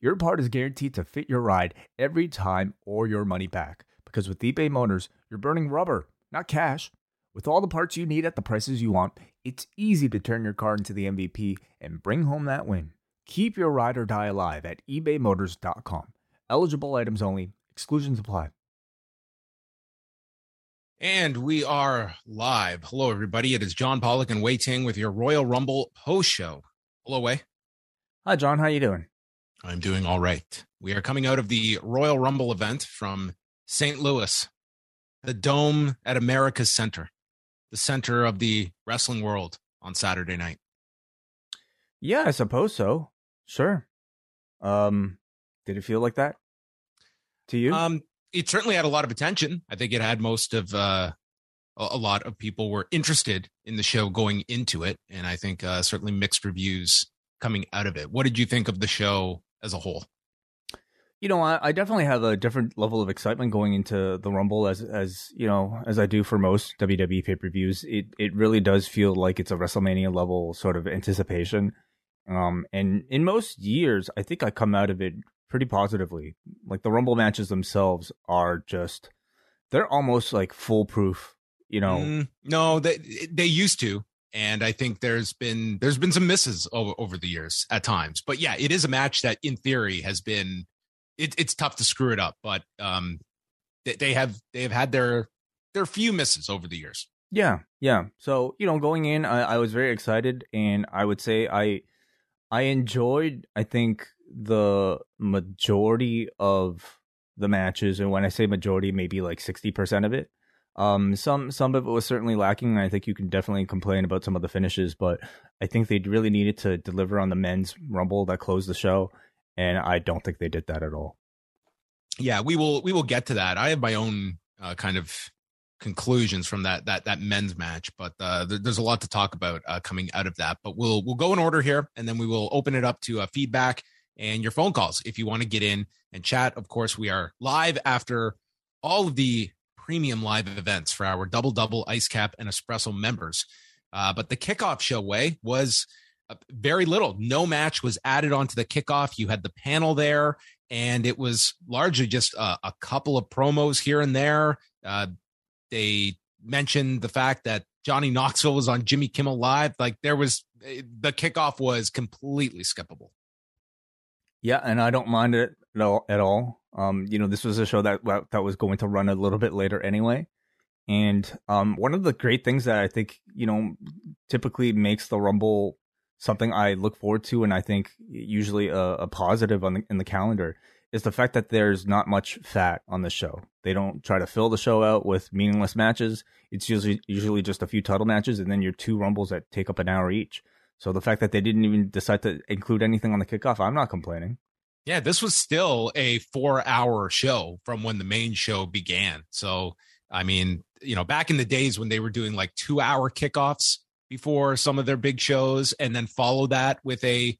your part is guaranteed to fit your ride every time or your money back. Because with eBay Motors, you're burning rubber, not cash. With all the parts you need at the prices you want, it's easy to turn your car into the MVP and bring home that win. Keep your ride or die alive at ebaymotors.com. Eligible items only, exclusions apply. And we are live. Hello, everybody. It is John Pollock and Wai Ting with your Royal Rumble post show. Hello, Wei. Hi, John. How you doing? I'm doing all right. We are coming out of the Royal Rumble event from St. Louis, the dome at America's Center, the center of the wrestling world on Saturday night. Yeah, I suppose so. Sure. Um, did it feel like that to you? Um, it certainly had a lot of attention. I think it had most of uh, a lot of people were interested in the show going into it, and I think uh, certainly mixed reviews coming out of it. What did you think of the show as a whole? You know, I, I definitely have a different level of excitement going into the Rumble as as you know as I do for most WWE pay per views. It it really does feel like it's a WrestleMania level sort of anticipation. Um, and in most years, I think I come out of it pretty positively. Like the Rumble matches themselves are just they're almost like foolproof. You know, mm, no, they they used to, and I think there's been there's been some misses over over the years at times. But yeah, it is a match that in theory has been it, it's tough to screw it up, but um, they, they have they have had their their few misses over the years. Yeah, yeah. So you know, going in, I, I was very excited, and I would say I I enjoyed. I think the majority of the matches, and when I say majority, maybe like sixty percent of it. Um, some some of it was certainly lacking. I think you can definitely complain about some of the finishes, but I think they really needed to deliver on the men's rumble that closed the show and I don't think they did that at all. Yeah, we will we will get to that. I have my own uh, kind of conclusions from that that that men's match, but uh, there, there's a lot to talk about uh, coming out of that. But we'll we'll go in order here, and then we will open it up to uh, feedback and your phone calls if you want to get in and chat. Of course, we are live after all of the premium live events for our double double ice cap and espresso members. Uh, but the kickoff show Wai was uh, very little. No match was added onto the kickoff. You had the panel there, and it was largely just a, a couple of promos here and there. Uh, they mentioned the fact that Johnny Knoxville was on Jimmy Kimmel Live. Like there was eh, the kickoff was completely skippable. Yeah, and I don't mind it at all. At all. Um, you know, this was a show that that was going to run a little bit later anyway. And um, one of the great things that I think you know typically makes the Rumble something I look forward to, and I think usually a, a positive on the, in the calendar is the fact that there's not much fat on the show. They don't try to fill the show out with meaningless matches. It's usually usually just a few title matches, and then your two rumbles that take up an hour each. So the fact that they didn't even decide to include anything on the kickoff, I'm not complaining. Yeah, this was still a four hour show from when the main show began. So, I mean, you know, back in the days when they were doing like two hour kickoffs, before some of their big shows and then follow that with a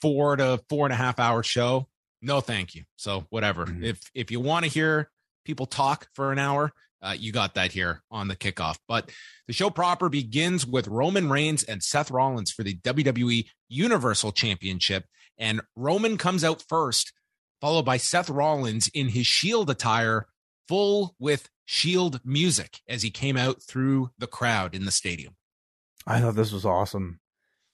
four to four and a half hour show no thank you so whatever mm-hmm. if if you want to hear people talk for an hour uh, you got that here on the kickoff but the show proper begins with roman reigns and seth rollins for the wwe universal championship and roman comes out first followed by seth rollins in his shield attire full with shield music as he came out through the crowd in the stadium I thought this was awesome.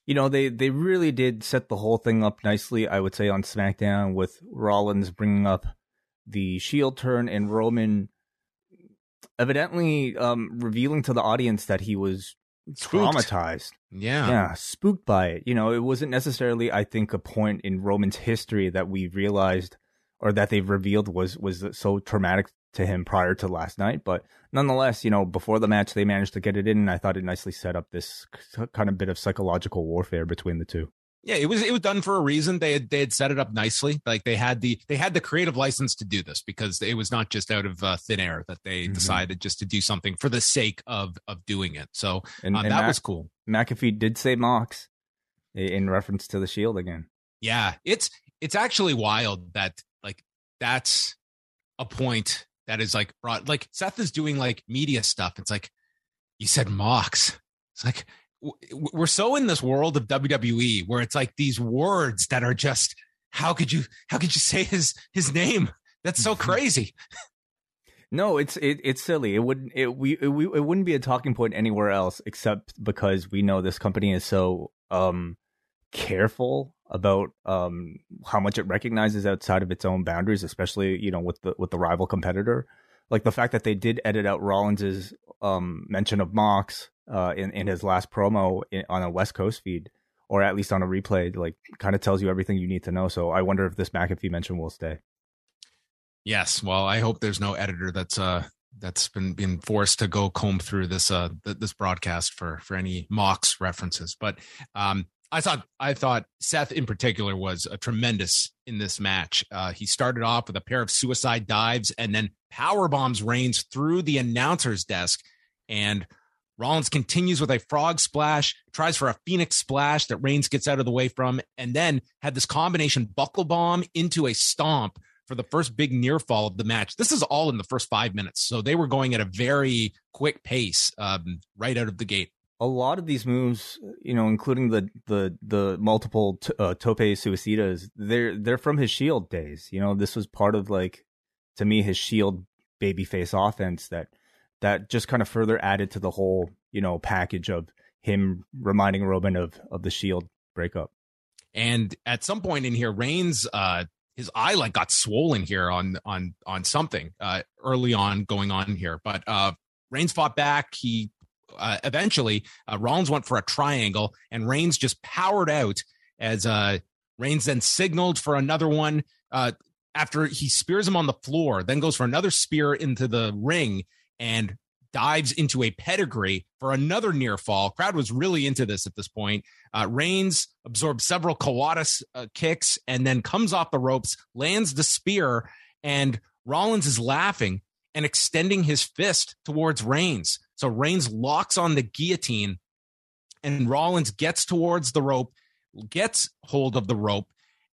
You know, they they really did set the whole thing up nicely. I would say on SmackDown with Rollins bringing up the Shield turn and Roman evidently um, revealing to the audience that he was spooked. traumatized. Yeah. Yeah, spooked by it. You know, it wasn't necessarily I think a point in Roman's history that we realized or that they've revealed was was so traumatic to him prior to last night. But nonetheless, you know, before the match, they managed to get it in, and I thought it nicely set up this kind of bit of psychological warfare between the two. Yeah, it was it was done for a reason. They had they had set it up nicely. Like they had the they had the creative license to do this because it was not just out of uh, thin air that they mm-hmm. decided just to do something for the sake of of doing it. So and, uh, and that Mac- was cool. McAfee did say Mox in reference to the Shield again. Yeah, it's it's actually wild that like that's a point that is like brought like Seth is doing like media stuff. It's like you said Mox. It's like we're so in this world of WWE where it's like these words that are just how could you how could you say his his name? That's so crazy. No, it's it, it's silly. It wouldn't it we it, we, it wouldn't be a talking point anywhere else except because we know this company is so um careful about um how much it recognizes outside of its own boundaries, especially you know with the with the rival competitor. Like the fact that they did edit out Rollins's um mention of Mox uh, in in his last promo in, on a West Coast feed, or at least on a replay, like kind of tells you everything you need to know. So I wonder if this McAfee mention will stay. Yes, well, I hope there's no editor that's uh that's been been forced to go comb through this uh th- this broadcast for for any Mox references. But um, I thought I thought Seth in particular was a tremendous in this match. Uh, he started off with a pair of suicide dives and then power bombs Reigns through the announcer's desk and Rollins continues with a frog splash, tries for a phoenix splash that Reigns gets out of the way from, and then had this combination buckle bomb into a stomp for the first big near fall of the match. This is all in the first five minutes. So they were going at a very quick pace um, right out of the gate. A lot of these moves, you know, including the the the multiple t- uh, tope suicidas, they're they're from his Shield days. You know, this was part of like to me his Shield babyface offense that that just kind of further added to the whole, you know, package of him reminding Roman of of the Shield breakup. And at some point in here, Reigns, uh, his eye like got swollen here on on on something uh, early on going on here, but uh, Reigns fought back. He uh, eventually uh, Rollins went for a triangle, and Reigns just powered out as uh, Reigns then signaled for another one. Uh, after he spears him on the floor, then goes for another spear into the ring, and dives into a pedigree for another near fall. Crowd was really into this at this point. Uh, Reigns absorbs several Kawada uh, kicks and then comes off the ropes, lands the spear, and Rollins is laughing and extending his fist towards Reigns. So Reigns locks on the guillotine, and Rollins gets towards the rope, gets hold of the rope,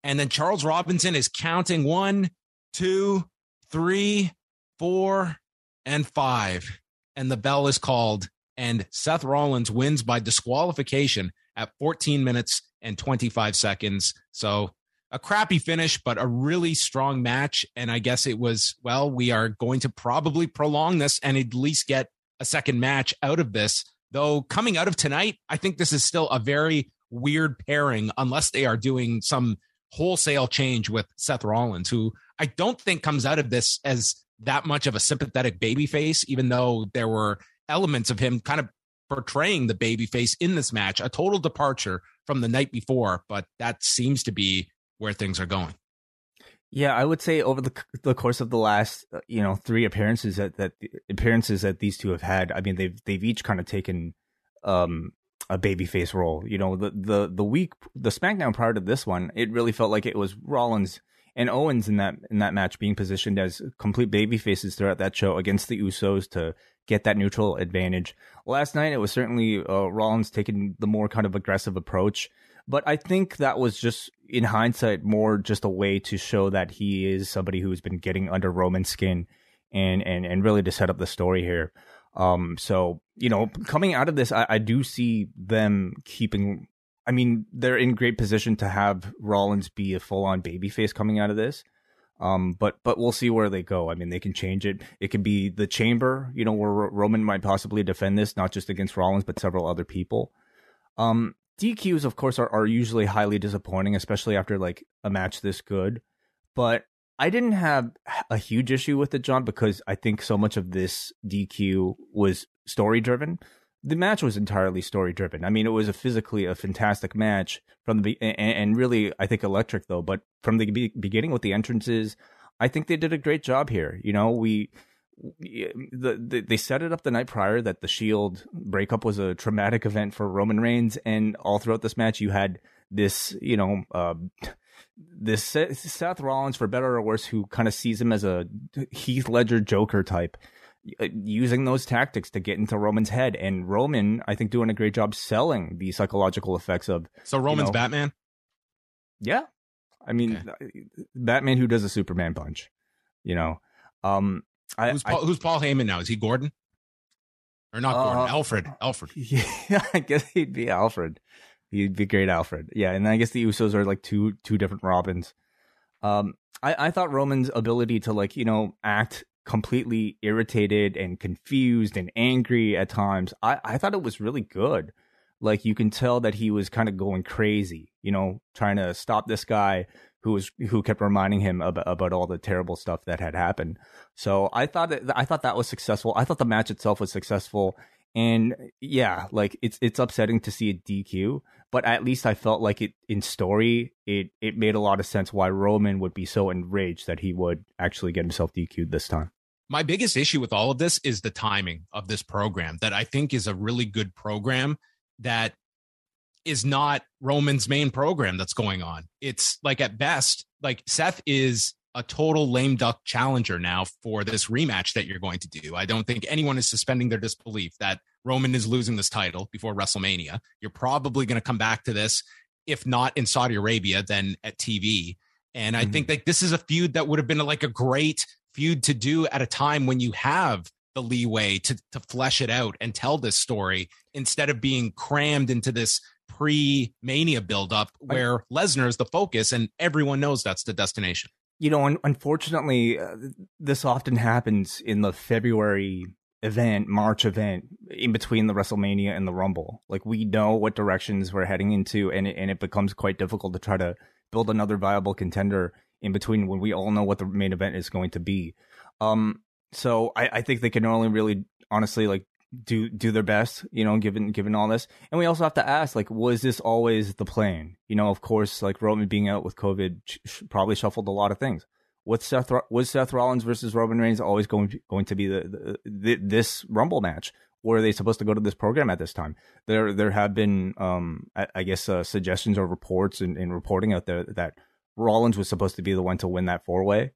and then Charles Robinson is counting one, two, three, four, and five, and the bell is called, and Seth Rollins wins by disqualification at 14 minutes and 25 seconds. So a crappy finish, but a really strong match. And I guess it was, well, we are going to probably prolong this and at least get a second match out of this. Though coming out of tonight, I think this is still a very weird pairing unless they are doing some wholesale change with Seth Rollins, who I don't think comes out of this as that much of a sympathetic baby face, even though there were elements of him kind of portraying the baby face in this match, a total departure from the night before, but that seems to be where things are going. Yeah, I would say over the the course of the last uh, you know three appearances that that appearances that these two have had, I mean they've they've each kind of taken um a babyface role. You know the the the week the SmackDown prior to this one, it really felt like it was Rollins and Owens in that in that match being positioned as complete baby faces throughout that show against the Usos to get that neutral advantage. Last night it was certainly uh, Rollins taking the more kind of aggressive approach, but I think that was just in hindsight more just a way to show that he is somebody who's been getting under Roman's skin and and and really to set up the story here. Um, so you know, coming out of this, I, I do see them keeping I mean, they're in great position to have Rollins be a full on babyface coming out of this. Um, but but we'll see where they go. I mean, they can change it. It could be the chamber, you know, where Roman might possibly defend this, not just against Rollins, but several other people. Um, DQs, of course, are, are usually highly disappointing, especially after like a match this good. But I didn't have a huge issue with it, John, because I think so much of this DQ was story driven the match was entirely story driven. I mean, it was a physically a fantastic match from the and, and really I think electric though. But from the be- beginning with the entrances, I think they did a great job here. You know, we the, the, they set it up the night prior that the Shield breakup was a traumatic event for Roman Reigns, and all throughout this match, you had this, you know, uh, this Seth Rollins, for better or worse, who kind of sees him as a Heath Ledger Joker type, using those tactics to get into Roman's head. And Roman, I think, doing a great job selling the psychological effects of. So Roman's you know, Batman. Yeah, I mean, okay. Uh, Batman who does a Superman punch. You know, um, I, who's, Paul, I, who's Paul Heyman now? Is he Gordon? Or not Gordon? Uh, Alfred. Alfred. Yeah, I guess he'd be Alfred. He'd be great Alfred. Yeah, and I guess the Usos are like two two different Robins. Um, I, I thought Roman's ability to like, you know, act completely irritated and confused and angry at times, I, I thought it was really good. Like you can tell that he was kind of going crazy, you know, trying to stop this guy who was who kept reminding him about, about all the terrible stuff that had happened. So I thought that I thought that was successful. I thought the match itself was successful. And yeah, like it's it's upsetting to see a DQ, but at least I felt like it in story it it made a lot of sense why Roman would be so enraged that he would actually get himself DQ'd this time. My biggest issue with all of this is the timing of this program that I think is a really good program that is not Roman's main program that's going on. It's like at best, like Seth is a total lame duck challenger now for this rematch that you're going to do. I don't think anyone is suspending their disbelief that Roman is losing this title before WrestleMania. You're probably going to come back to this, if not in Saudi Arabia, then at TV. And I mm-hmm. think that this is a feud that would have been like a great feud to do at a time when you have the leeway to to flesh it out and tell this story instead of being crammed into this pre Mania buildup where Lesnar is the focus and everyone knows that's the destination you know, un- unfortunately, uh, this often happens in the February event, March event, in between the WrestleMania and the Rumble. Like we know what directions we're heading into, and it, and it becomes quite difficult to try to build another viable contender in between when we all know what the main event is going to be. Um, so I, I think they can only really, honestly, like do do their best, you know, given given all this. And we also have to ask, like, was this always the plan? You know, of course, like Roman being out with COVID sh- probably shuffled a lot of things. Was Seth was Seth Rollins versus Roman Reigns always going to, going to be the, the, the this Rumble match? Were they supposed to go to this program at this time? There there have been, um, I, I guess, uh, suggestions or reports and, and reporting out there that Rollins was supposed to be the one to win that four way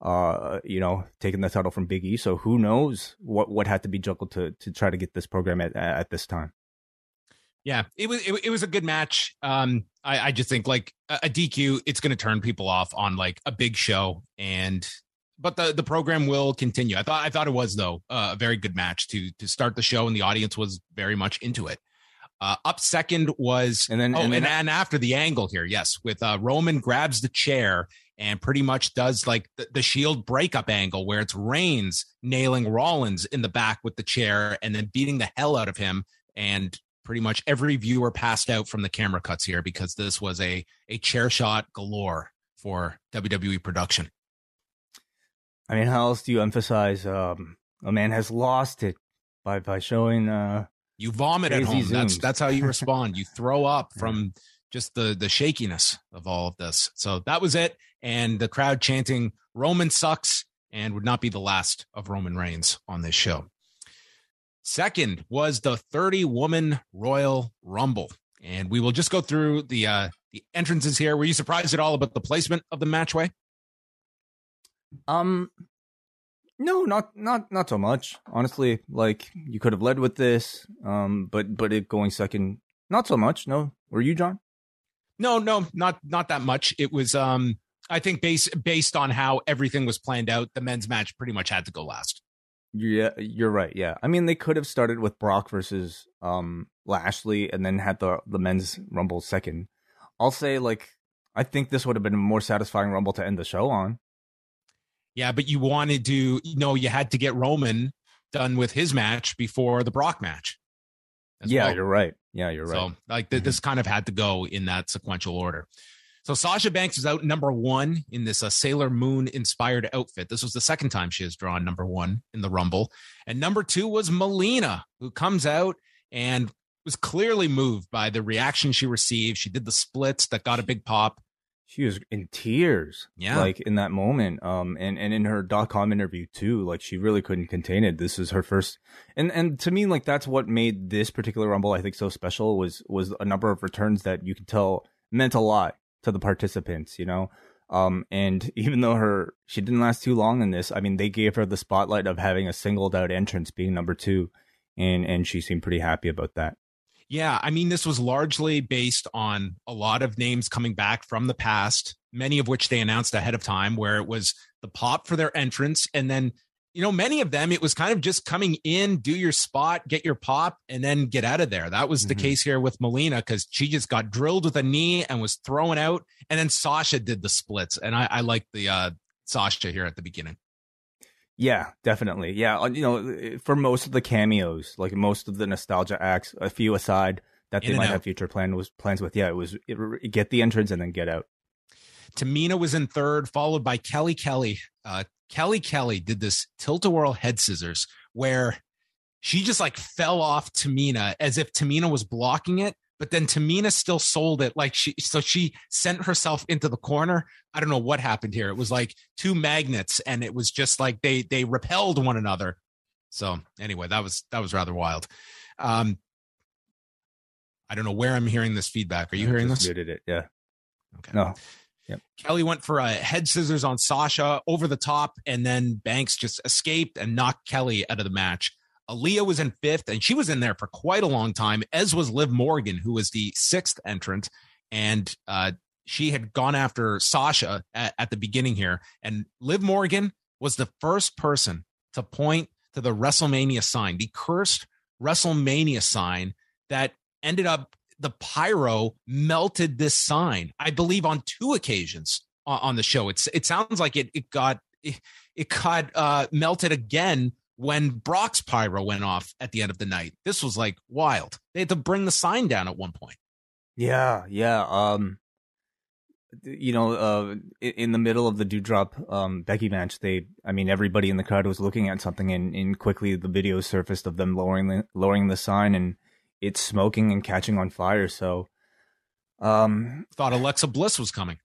uh, you know, taking the title from Big E. So who knows what what had to be juggled to to try to get this program at at this time. Yeah, it was it, it was a good match. Um, I, I just think like a, a DQ, it's going to turn people off on like a big show, and but the the program will continue. I thought I thought it was though uh, a very good match to to start the show, and the audience was very much into it. Uh, up second was and then oh, and, then, and, and after the angle here, yes, with uh, Roman grabs the chair and pretty much does like the, the, shield breakup angle where it's Reigns nailing Rollins in the back with the chair and then beating the hell out of him. And pretty much every viewer passed out from the camera cuts here because this was a, a chair shot galore for WWE production. I mean, how else do you emphasize um, a man has lost it by by showing uh you vomit at home. Zooms. That's that's how you respond. You throw up from just the the shakiness of all of this. So that was it, and the crowd chanting "Roman sucks" and would not be the last of Roman Reigns on this show. Second was the 30 woman Royal Rumble, and we will just go through the uh, the entrances here. Were you surprised at all about the placement of the matchway? Um, no, not not not so much. Honestly, like you could have led with this, um, but but it going second, not so much. No, were you, John? No, no, not not that much. It was um I think based based on how everything was planned out, the men's match pretty much had to go last. Yeah, you're right. Yeah. I mean, they could have started with Brock versus um Lashley and then had the the men's rumble second. I'll say like I think this would have been a more satisfying rumble to end the show on. Yeah, but you wanted to you know you had to get Roman done with his match before the Brock match. Yeah, well. you're right. Yeah, you're right. So like th- mm-hmm. this kind of had to go in that sequential order. So Sasha Banks is out number one in this uh, Sailor Moon inspired outfit. This was the second time she has drawn number one in the Rumble. And number two was Melina, who comes out and was clearly moved by the reaction she received. She did the splits that got a big pop she was in tears yeah like in that moment um and and in her dot com interview too like she really couldn't contain it this is her first and and to me like that's what made this particular rumble i think so special was was a number of returns that you could tell meant a lot to the participants, you know. Um, and even though her she didn't last too long in this, I mean, they gave her the spotlight of having a singled out entrance, being number two, and and she seemed pretty happy about that. Yeah, I mean, this was largely based on a lot of names coming back from the past, many of which they announced ahead of time, where it was the pop for their entrance, and then you know, many of them, it was kind of just coming in, do your spot, get your pop, and then get out of there. That was mm-hmm. the case here with Melina because she just got drilled with a knee and was thrown out. And then Sasha did the splits. And I, I like the uh, Sasha here at the beginning. Yeah, definitely. Yeah, uh, you know, for most of the cameos, like most of the nostalgia acts, a few aside that they might out. have future plan was plans with. Yeah, it was it, get the entrance and then get out. Tamina was in third, followed by Kelly Kelly. Uh, Kelly Kelly did this tilt a whirl head scissors where she just like fell off Tamina as if Tamina was blocking it, but then Tamina still sold it. Like she, so she sent herself into the corner. I don't know what happened here. It was like two magnets and it was just like they, they repelled one another. So anyway, that was, that was rather wild. Um, I don't know where I'm hearing this feedback. Are you I hearing this? Muted it. Yeah. Okay. No. Yep. Kelly went for a head scissors on Sasha over the top, and then Banks just escaped and knocked Kelly out of the match. Aliyah was in fifth, and she was in there for quite a long time, as was Liv Morgan, who was the sixth entrant. And uh, she had gone after Sasha at, at the beginning here. And Liv Morgan was the first person to point to the WrestleMania sign, the cursed WrestleMania sign that ended up the pyro melted this sign, I believe, on two occasions on, on the show. It's it sounds like it it got it, it got uh, melted again when Brock's pyro went off at the end of the night. This was like wild. They had to bring the sign down at one point. Yeah, yeah. Um, you know, uh, in the middle of the Doudrop um, Becky match, they, I mean, everybody in the crowd was looking at something, and, and quickly the video surfaced of them lowering the lowering the sign, and it's smoking and catching on fire. So, um, thought Alexa Bliss was coming.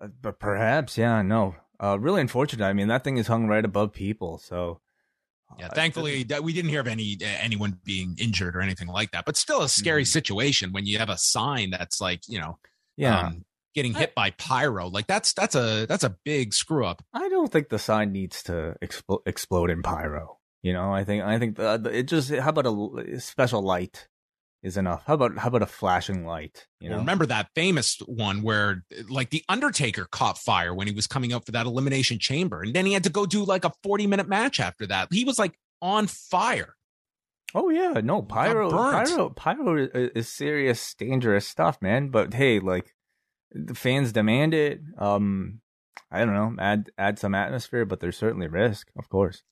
Uh, but perhaps, yeah, no. Uh, really unfortunate. I mean, that thing is hung right above people. So, yeah, uh, thankfully uh, we didn't hear of any anyone being injured or anything like that. But still, a scary mm-hmm. situation when you have a sign that's like you know, yeah, um, getting hit by pyro. Like that's that's a that's a big screw up. I don't think the sign needs to expl- explode in pyro. You know, I think I think the, the, it just how about a special light is enough. How about how about a flashing light? You know, well, remember that famous one where like the Undertaker caught fire when he was coming up for that elimination chamber, and then he had to go do like a forty minute match after that. He was like on fire. Oh yeah, no pyro, pyro, pyro is serious, dangerous stuff, man. But hey, like the fans demand it. Um, I don't know, add add some atmosphere, but there's certainly risk, of course.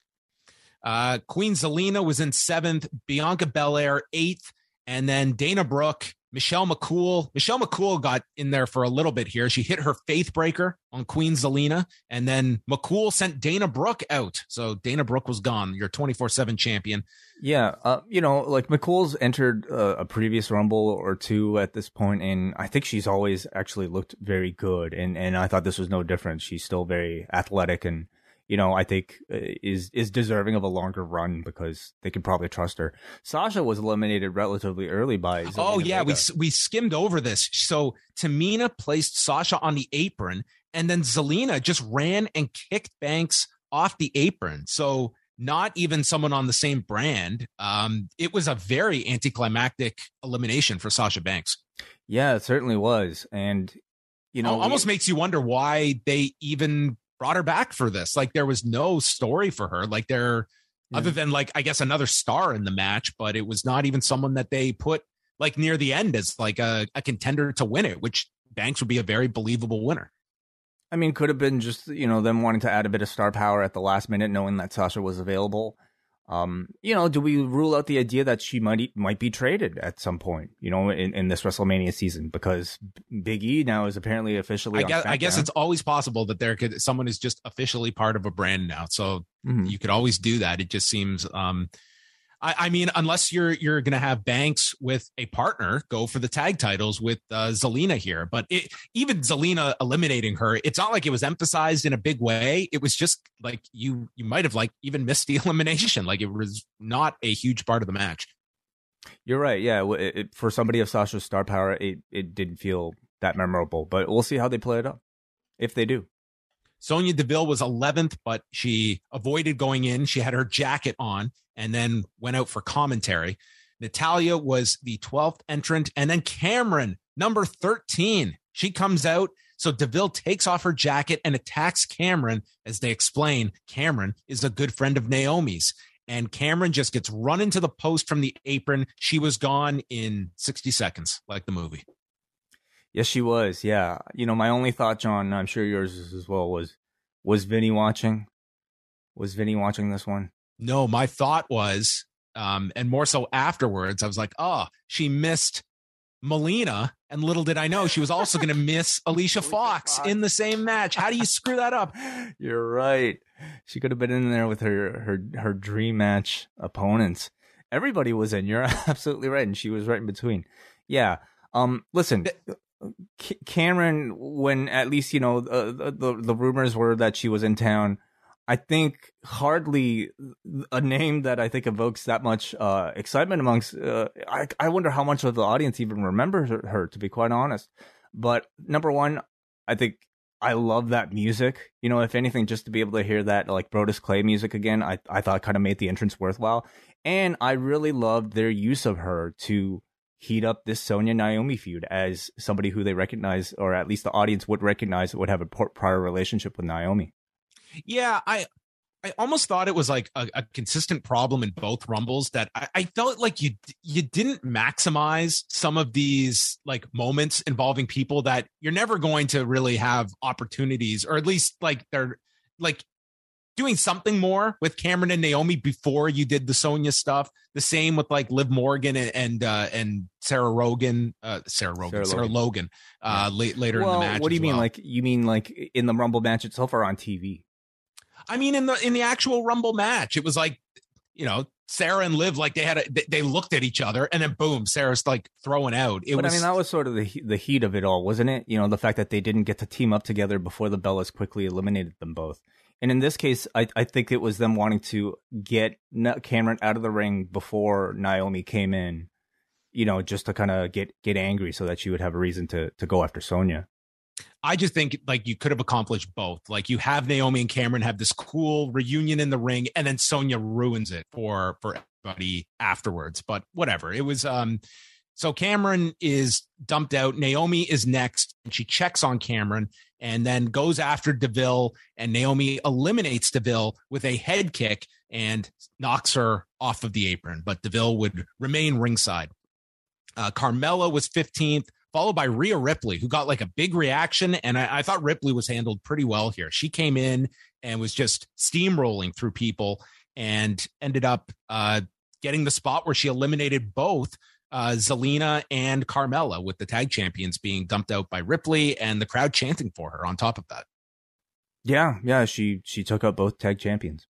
Uh, Queen Zelina was in seventh, Bianca Belair eighth, and then Dana Brooke, Michelle McCool. Michelle McCool got in there for a little bit here. She hit her faith breaker on Queen Zelina, and then McCool sent Dana Brooke out. So Dana Brooke was gone, your 24 7 champion. Yeah. Uh, you know, like McCool's entered uh, a previous Rumble or two at this point, and I think she's always actually looked very good. And, and I thought this was no different. She's still very athletic and you know, I think uh, is is deserving of a longer run because they can probably trust her. Sasha was eliminated relatively early by. Zelina oh yeah, Vega. we we skimmed over this. So Tamina placed Sasha on the apron, and then Zelina just ran and kicked Banks off the apron. So not even someone on the same brand. Um, it was a very anticlimactic elimination for Sasha Banks. Yeah, it certainly was, and you know, almost makes you wonder why they even brought her back for this. Like there was no story for her. Like there, yeah. other than like I guess another star in the match, but it was not even someone that they put like near the end as like a, a contender to win it, which Banks would be a very believable winner. I mean, could have been just you know them wanting to add a bit of star power at the last minute, knowing that Sasha was available. Um, you know, do we rule out the idea that she might might be traded at some point? You know, in, in this WrestleMania season because Big E now is apparently officially. I guess, I guess it's always possible that there could someone is just officially part of a brand now, so mm-hmm. you could always do that. It just seems um, I, I mean, unless you're you're going to have Banks with a partner go for the tag titles with uh, Zelina here, but it, even Zelina eliminating her, it's not like it was emphasized in a big way. It was just like you you might have like even missed the elimination, like it was not a huge part of the match. You're right. Yeah, it, it, for somebody of Sasha's star power, it it didn't feel that memorable, but we'll see how they play it up if they do. Sonya Deville was 11th, but she avoided going in. She had her jacket on and then went out for commentary. Natalya was the 12th entrant, and then Cameron, number 13. She comes out. So Deville takes off her jacket and attacks Cameron. As they explain, Cameron is a good friend of Naomi's. And Cameron just gets run into the post from the apron. She was gone in 60 seconds, like the movie. Yes, she was. Yeah. You know, my only thought, John, I'm sure yours is as well, was was Vinny watching? Was Vinny watching this one? No, my thought was, um, and more so afterwards, I was like, oh, she missed Melina, and little did I know she was also going to miss Alicia Fox in the same match. How do you screw that up? You're right. She could have been in there with her her her dream match opponents. Everybody was in. You're absolutely right, and she was right in between. Yeah. Um. Listen. Cameron, when at least you know uh, the the rumors were that she was in town, I think hardly a name that I think evokes that much uh, excitement amongst. Uh, I I wonder how much of the audience even remembers her. To be quite honest, but number one, I think I love that music. You know, if anything, just to be able to hear that like Brodus Clay music again, I I thought kind of made the entrance worthwhile. And I really loved their use of her to heat up this Sonya Naomi feud as somebody who they recognize, or at least the audience would recognize, would have a prior relationship with Naomi. Yeah, I I almost thought it was like a, a consistent problem in both rumbles that I, I, felt like you you didn't maximize some of these like moments involving people that you're never going to really have opportunities, or at least like they're like doing something more with Cameron and Naomi before you did the Sonya stuff. The same with like Liv Morgan and and, uh, and Sarah Rogan, uh, Sarah Rogan, Sarah, Sarah Logan, Logan uh, yeah. late, later well, in the match. What do you mean? Well. Like you mean like in the Rumble match itself or on TV? I mean in the in the actual Rumble match, it was like you know Sarah and Liv like they had a they looked at each other and then boom, Sarah's like throwing out. It but was, I mean that was sort of the the heat of it all, wasn't it? You know the fact that they didn't get to team up together before the Bellas quickly eliminated them both. And in this case, I, I think it was them wanting to get Cameron out of the ring before Naomi came in, you know, just to kind of get get angry so that she would have a reason to to go after Sonya. I just think like you could have accomplished both. Like you have Naomi and Cameron have this cool reunion in the ring, and then Sonya ruins it for for everybody afterwards. But whatever. It was um so Cameron is dumped out. Naomi is next, and she checks on Cameron and then goes after Deville. And Naomi eliminates Deville with a head kick and knocks her off of the apron. But Deville would remain ringside. Uh, Carmella was 15th, followed by Rhea Ripley, who got like a big reaction. And I, I thought Ripley was handled pretty well here. She came in and was just steamrolling through people and ended up uh, getting the spot where she eliminated both uh, Zelina and Carmella, with the tag champions being dumped out by Ripley and the crowd chanting for her on top of that. Yeah, yeah, she she took out both tag champions.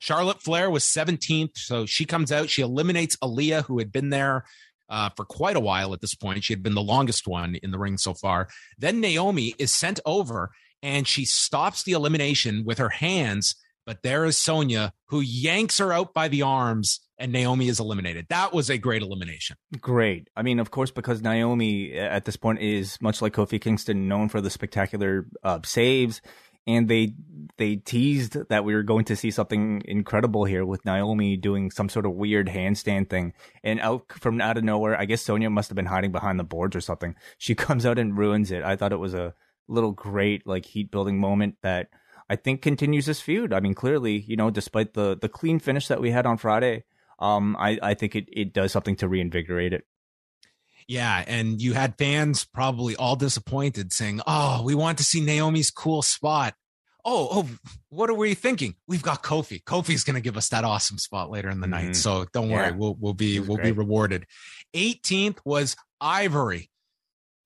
Charlotte Flair was 17th, so she comes out. She eliminates Aliyah, who had been there uh, for quite a while at this point. She had been the longest one in the ring so far. Then Naomi is sent over, and she stops the elimination with her hands. But there is Sonya, who yanks her out by the arms and Naomi is eliminated. That was a great elimination. Great. I mean, of course, because Naomi at this point is much like Kofi Kingston, known for the spectacular uh, saves, and they they teased that we were going to see something incredible here with Naomi doing some sort of weird handstand thing, and out from out of nowhere, I guess Sonya must have been hiding behind the boards or something. She comes out and ruins it. I thought it was a little great like heat building moment that. I think continues this feud. I mean, clearly, you know, despite the the clean finish that we had on Friday, um, I, I think it, it does something to reinvigorate it. Yeah, and you had fans probably all disappointed saying, "Oh, we want to see Naomi's cool spot." Oh, oh, what are we thinking? We've got Kofi. Kofi's going to give us that awesome spot later in the mm-hmm. night. So don't yeah. worry, we'll we'll be we'll great. be rewarded. 18th was Ivory.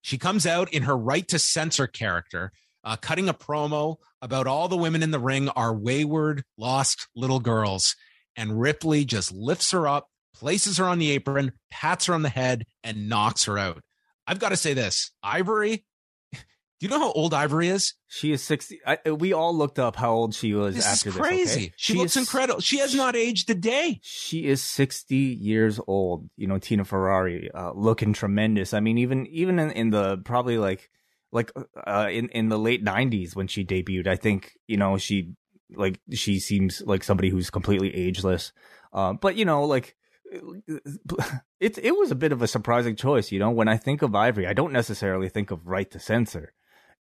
She comes out in her right to censor character, uh, cutting a promo about all the women in the ring are wayward, lost little girls and Ripley just lifts her up, places her on the apron, pats her on the head, and knocks her out. I've got to say this Ivory, Do you know how old Ivory is? She is 60. I, we all looked up how old she was This after is this. crazy. okay? She, looks is- incredible. She has not aged a day. She is 60 years old. You know, Tina Ferrari, uh, looking tremendous. I mean, even, even in, in the probably like, like, uh, in, in the late 90s when she debuted, I think, you know, she, like, she seems like somebody who's completely ageless. Uh, but, you know, like, it, it was a bit of a surprising choice. You know, when I think of Ivory, I don't necessarily think of Right to Censor.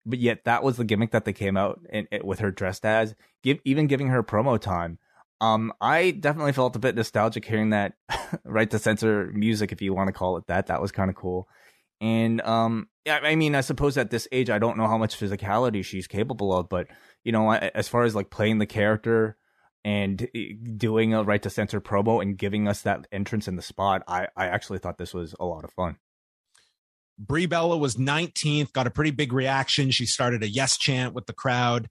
But yet, that was the gimmick that they came out with her dressed as. Give even giving her promo time. Um, I definitely felt a bit nostalgic hearing that right to censor music, if you want to call it that. That was kind of cool. And um, I mean, I suppose at this age, I don't know how much physicality she's capable of, but you know, as far as like playing the character and eh, doing a right to censor promo and giving us that entrance in the spot, I I actually thought this was a lot of fun. Brie Bella was 19th, got a pretty big reaction. She started a yes chant with the crowd.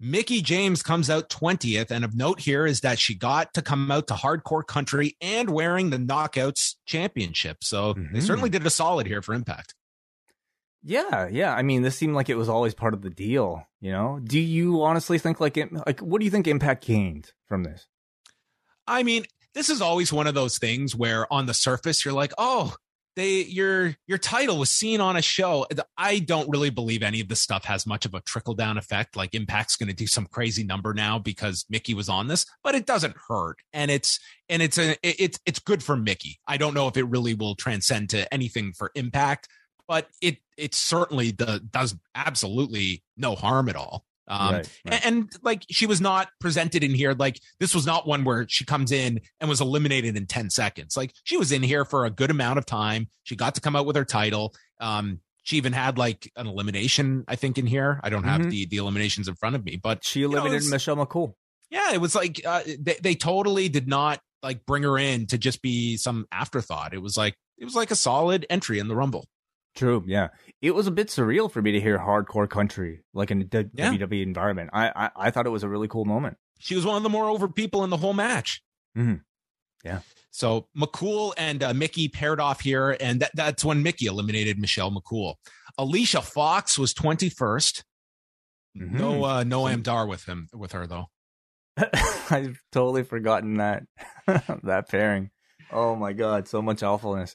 Mickie James comes out 20th. And of note here is that she got to come out to hardcore country and wearing the Knockouts championship. So they Mhm. certainly did a solid here for Impact. Yeah, yeah. I mean, this seemed like it was always part of the deal. You know, do you honestly think like it, like what do you think Impact gained from this? I mean, this is always one of those things where on the surface you're like, oh, they your your title was seen on a show. I don't really believe any of this stuff has much of a trickle down effect. Like Impact's going to do some crazy number now because Mickie was on this, but it doesn't hurt, and it's and it's a it's it's good for Mickie. I don't know if it really will transcend to anything for Impact, but it it certainly do, does absolutely no harm at all. Um, Right, right. and, and like she was not presented in here like this was not one where she comes in and was eliminated in 10 seconds like she was in here for a good amount of time she got to come out with her title um she even had like an elimination i think in here i don't have Mhm. the the eliminations in front of me but She know, eliminated Michelle McCool. yeah it was like uh, they, they totally did not like bring her in to just be some afterthought it was like it was like a solid entry in the rumble True. Yeah, it was a bit surreal for me to hear hardcore country like in a D- Yeah. WWE environment. I, I I thought it was a really cool moment. she was one of the more over people in the whole match. Mhm. Yeah. So McCool and uh, Mickie paired off here, and that, that's when Mickie eliminated Michelle McCool. Alicia Fox was 21st. No, Mhm. uh, Noam Dar with him with her though. I've totally forgotten that that pairing. Oh my god, so much awfulness.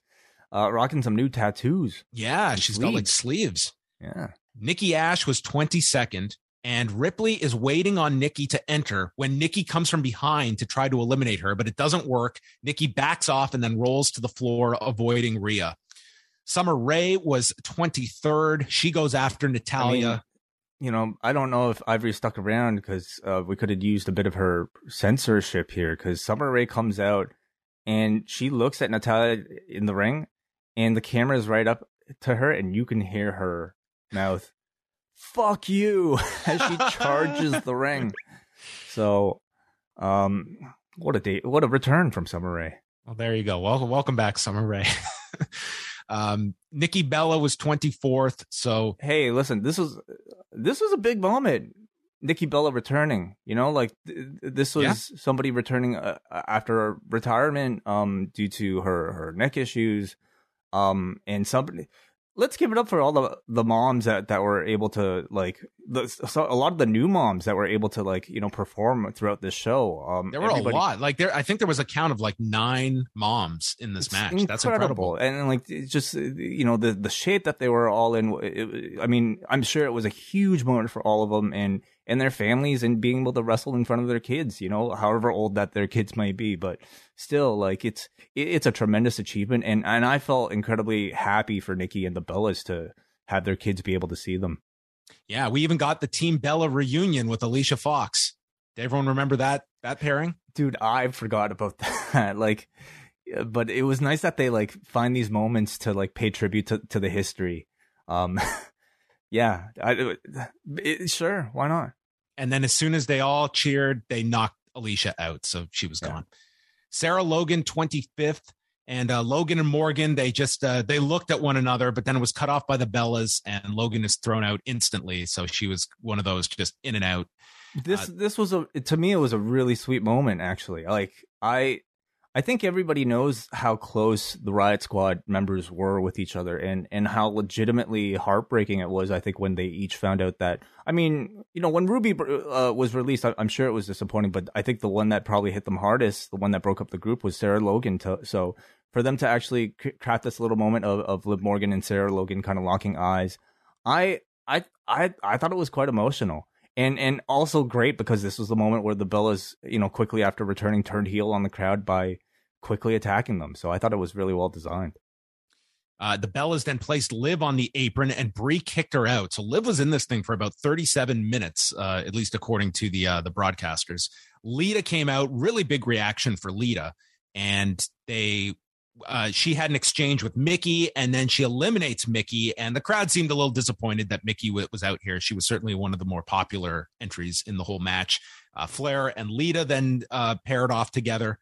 Uh, rocking some new tattoos. Yeah, she's got like sleeves. sleeves. Yeah. Nikki Ash was 22nd, and Ripley is waiting on Nikki to enter when Nikki comes from behind to try to eliminate her, but it doesn't work. Nikki backs off and then rolls to the floor, avoiding Rhea. Summer Rae was 23rd. She goes after Natalya. I mean, you know, I don't know if Ivory stuck around because uh, we could have used a bit of her censorship here. Because Summer Rae comes out and she looks at Natalya in the ring, and the camera is right up to her, and you can hear her mouth, "Fuck you," as she charges the ring. So, um, what a day! What a return from Summer Rae. Well, there you go. Welcome, welcome back, Summer Rae. um, Nikki Bella was 24th. So hey, listen, this was this was a big moment. Nikki Bella returning, you know, like th- this was Yeah. somebody returning uh, after retirement, um, due to her her neck issues, um, and somebody. Let's give it up for all the the moms that that were able to like the, so a lot of the new moms that were able to like you know perform throughout this show. Um, there were everybody- a lot. Like there, I think there was a count of like nine moms in this It's match. That's incredible. And like it's just uh, you know the the shape that they were all in. It, I mean, I'm sure it was a huge moment for all of them and and their families and being able to wrestle in front of their kids. You know, however old that their kids might be, but still, like it's it, it's a tremendous achievement. And and I felt incredibly happy for Nikki and the Bellas to have their kids be able to see them. Yeah, we even got the Team Bella reunion with Alicia Fox. Did everyone remember that that pairing? dude i forgot about that like but it was nice that they like find these moments to like pay tribute to, to the history um yeah I, it, sure why not And then as soon as they all cheered, they knocked Alicia out, so she was Yeah. gone. Sarah Logan 25th and uh, Logan and Morgan they just uh, they looked at one another, but then it was cut off by the Bellas and Logan is thrown out instantly. So she was one of those just in and out. this Uh, this was a to me it was a really sweet moment actually like i i I think everybody knows how close the Riot Squad members were with each other and, and how legitimately heartbreaking it was, I think, when they each found out that. I mean, you know, when Ruby uh, was released, I'm sure it was disappointing, but I think the one that probably hit them hardest, the one that broke up the group, was Sarah Logan. To, so for them to actually craft this little moment of, of Liv Morgan and Sarah Logan kind of locking eyes, I, I, I, I thought it was quite emotional and and also great because this was the moment where the Bellas, you know, quickly after returning, turned heel on the crowd by quickly attacking them. So I thought it was really well designed. Uh, the Bellas then placed Liv on the apron and Brie kicked her out. So Liv was in this thing for about 37 minutes, uh, at least according to the uh, the broadcasters. Lita came out, really big reaction for Lita, and they uh, she had an exchange with Mickie, and then she eliminates Mickie, and the crowd seemed a little disappointed that Mickie w- was out here. She was certainly one of the more popular entries in the whole match. Uh, Flair and Lita then uh, paired off together.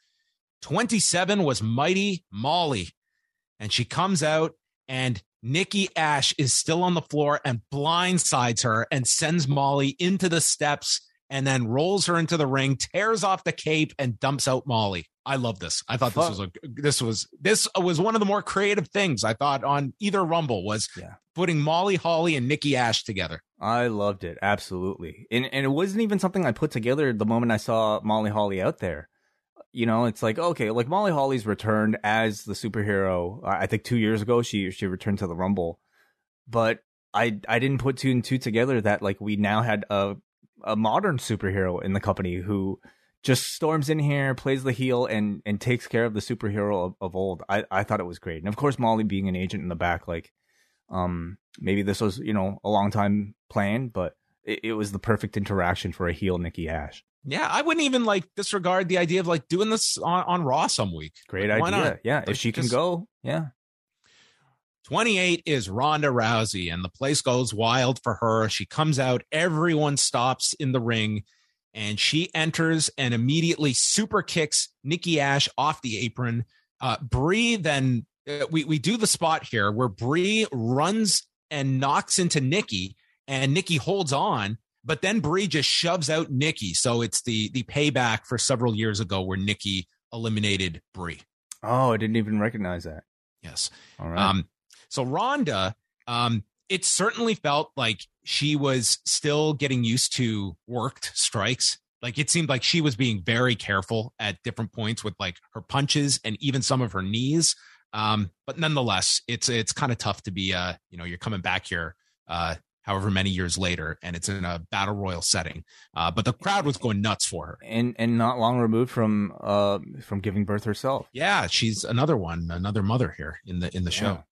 27 was Mighty Molly, and she comes out, and Nikki Ash is still on the floor and blindsides her and sends Molly into the steps and then rolls her into the ring, tears off the cape, and dumps out Molly. I love this. I thought this was a this was this was one of the more creative things I thought on either Rumble was yeah. putting Molly Holly and Nikki Ash together. I loved it absolutely, and and it wasn't even something I put together the moment I saw Molly Holly out there. You know, it's like okay, like Molly Holly's returned as the superhero. I think two years ago she she returned to the Rumble, but I I didn't put two and two together that like we now had a a modern superhero in the company who just storms in here, plays the heel, and and takes care of the superhero of, of old. I I thought it was great, and of course Molly being an agent in the back, like um maybe this was you know a long time plan, but it, it was the perfect interaction for a heel Nikki Ash. Yeah, I wouldn't even like disregard the idea of like doing this on, on Raw some week. Great like, idea. Not? Yeah, like, if she can go, yeah. 28 is Ronda Rousey, and the place goes wild for her. She comes out, everyone stops in the ring and she enters and immediately super kicks Nikki Ash off the apron. Uh, Brie then uh, we we do the spot here where Brie runs and knocks into Nikki, and Nikki holds on, but then Brie just shoves out Nikki. So it's the the payback for several years ago where Nikki eliminated Brie. Oh, I didn't even recognize that. Yes. All right. Um, so Ronda, um, it certainly felt like she was still getting used to worked strikes. Like it seemed like she was being very careful at different points with like her punches and even some of her knees. Um, but nonetheless, it's it's kind of tough to be uh, you know, you're coming back here uh however many years later and it's in a battle royal setting. Uh, but the crowd was going nuts for her. And and not long removed from uh from giving birth herself. Yeah, she's another one, another mother here in the in the yeah. show.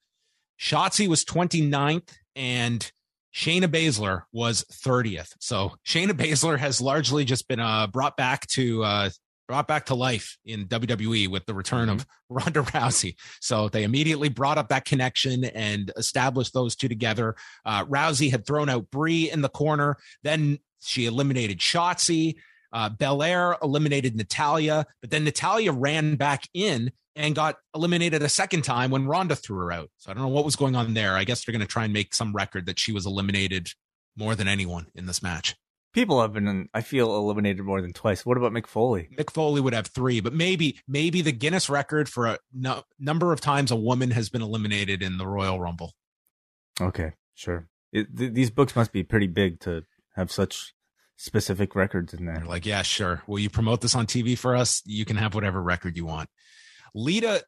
Shotzi was 29th and Shayna Baszler was 30th. So Shayna Baszler has largely just been uh, brought back to uh, brought back to life in WWE with the return of mm-hmm. Ronda Rousey. So they immediately brought up that connection and established those two together. Uh, Rousey had thrown out Brie in the corner. Then she eliminated Shotzi. Uh, Belair eliminated Natalya, but then Natalya ran back in and got eliminated a second time when Ronda threw her out. So I don't know what was going on there. I guess they're going to try and make some record that she was eliminated more than anyone in this match. People have been, I feel, eliminated more than twice. What about Mick Foley? Mick Foley would have three, but maybe, maybe the Guinness record for a no, number of times a woman has been eliminated in the Royal Rumble. Okay, sure. It, th- these books must be pretty big to have such specific records in there. They're like, yeah, sure. Will you promote this on TV for us? You can have whatever record you want. Lita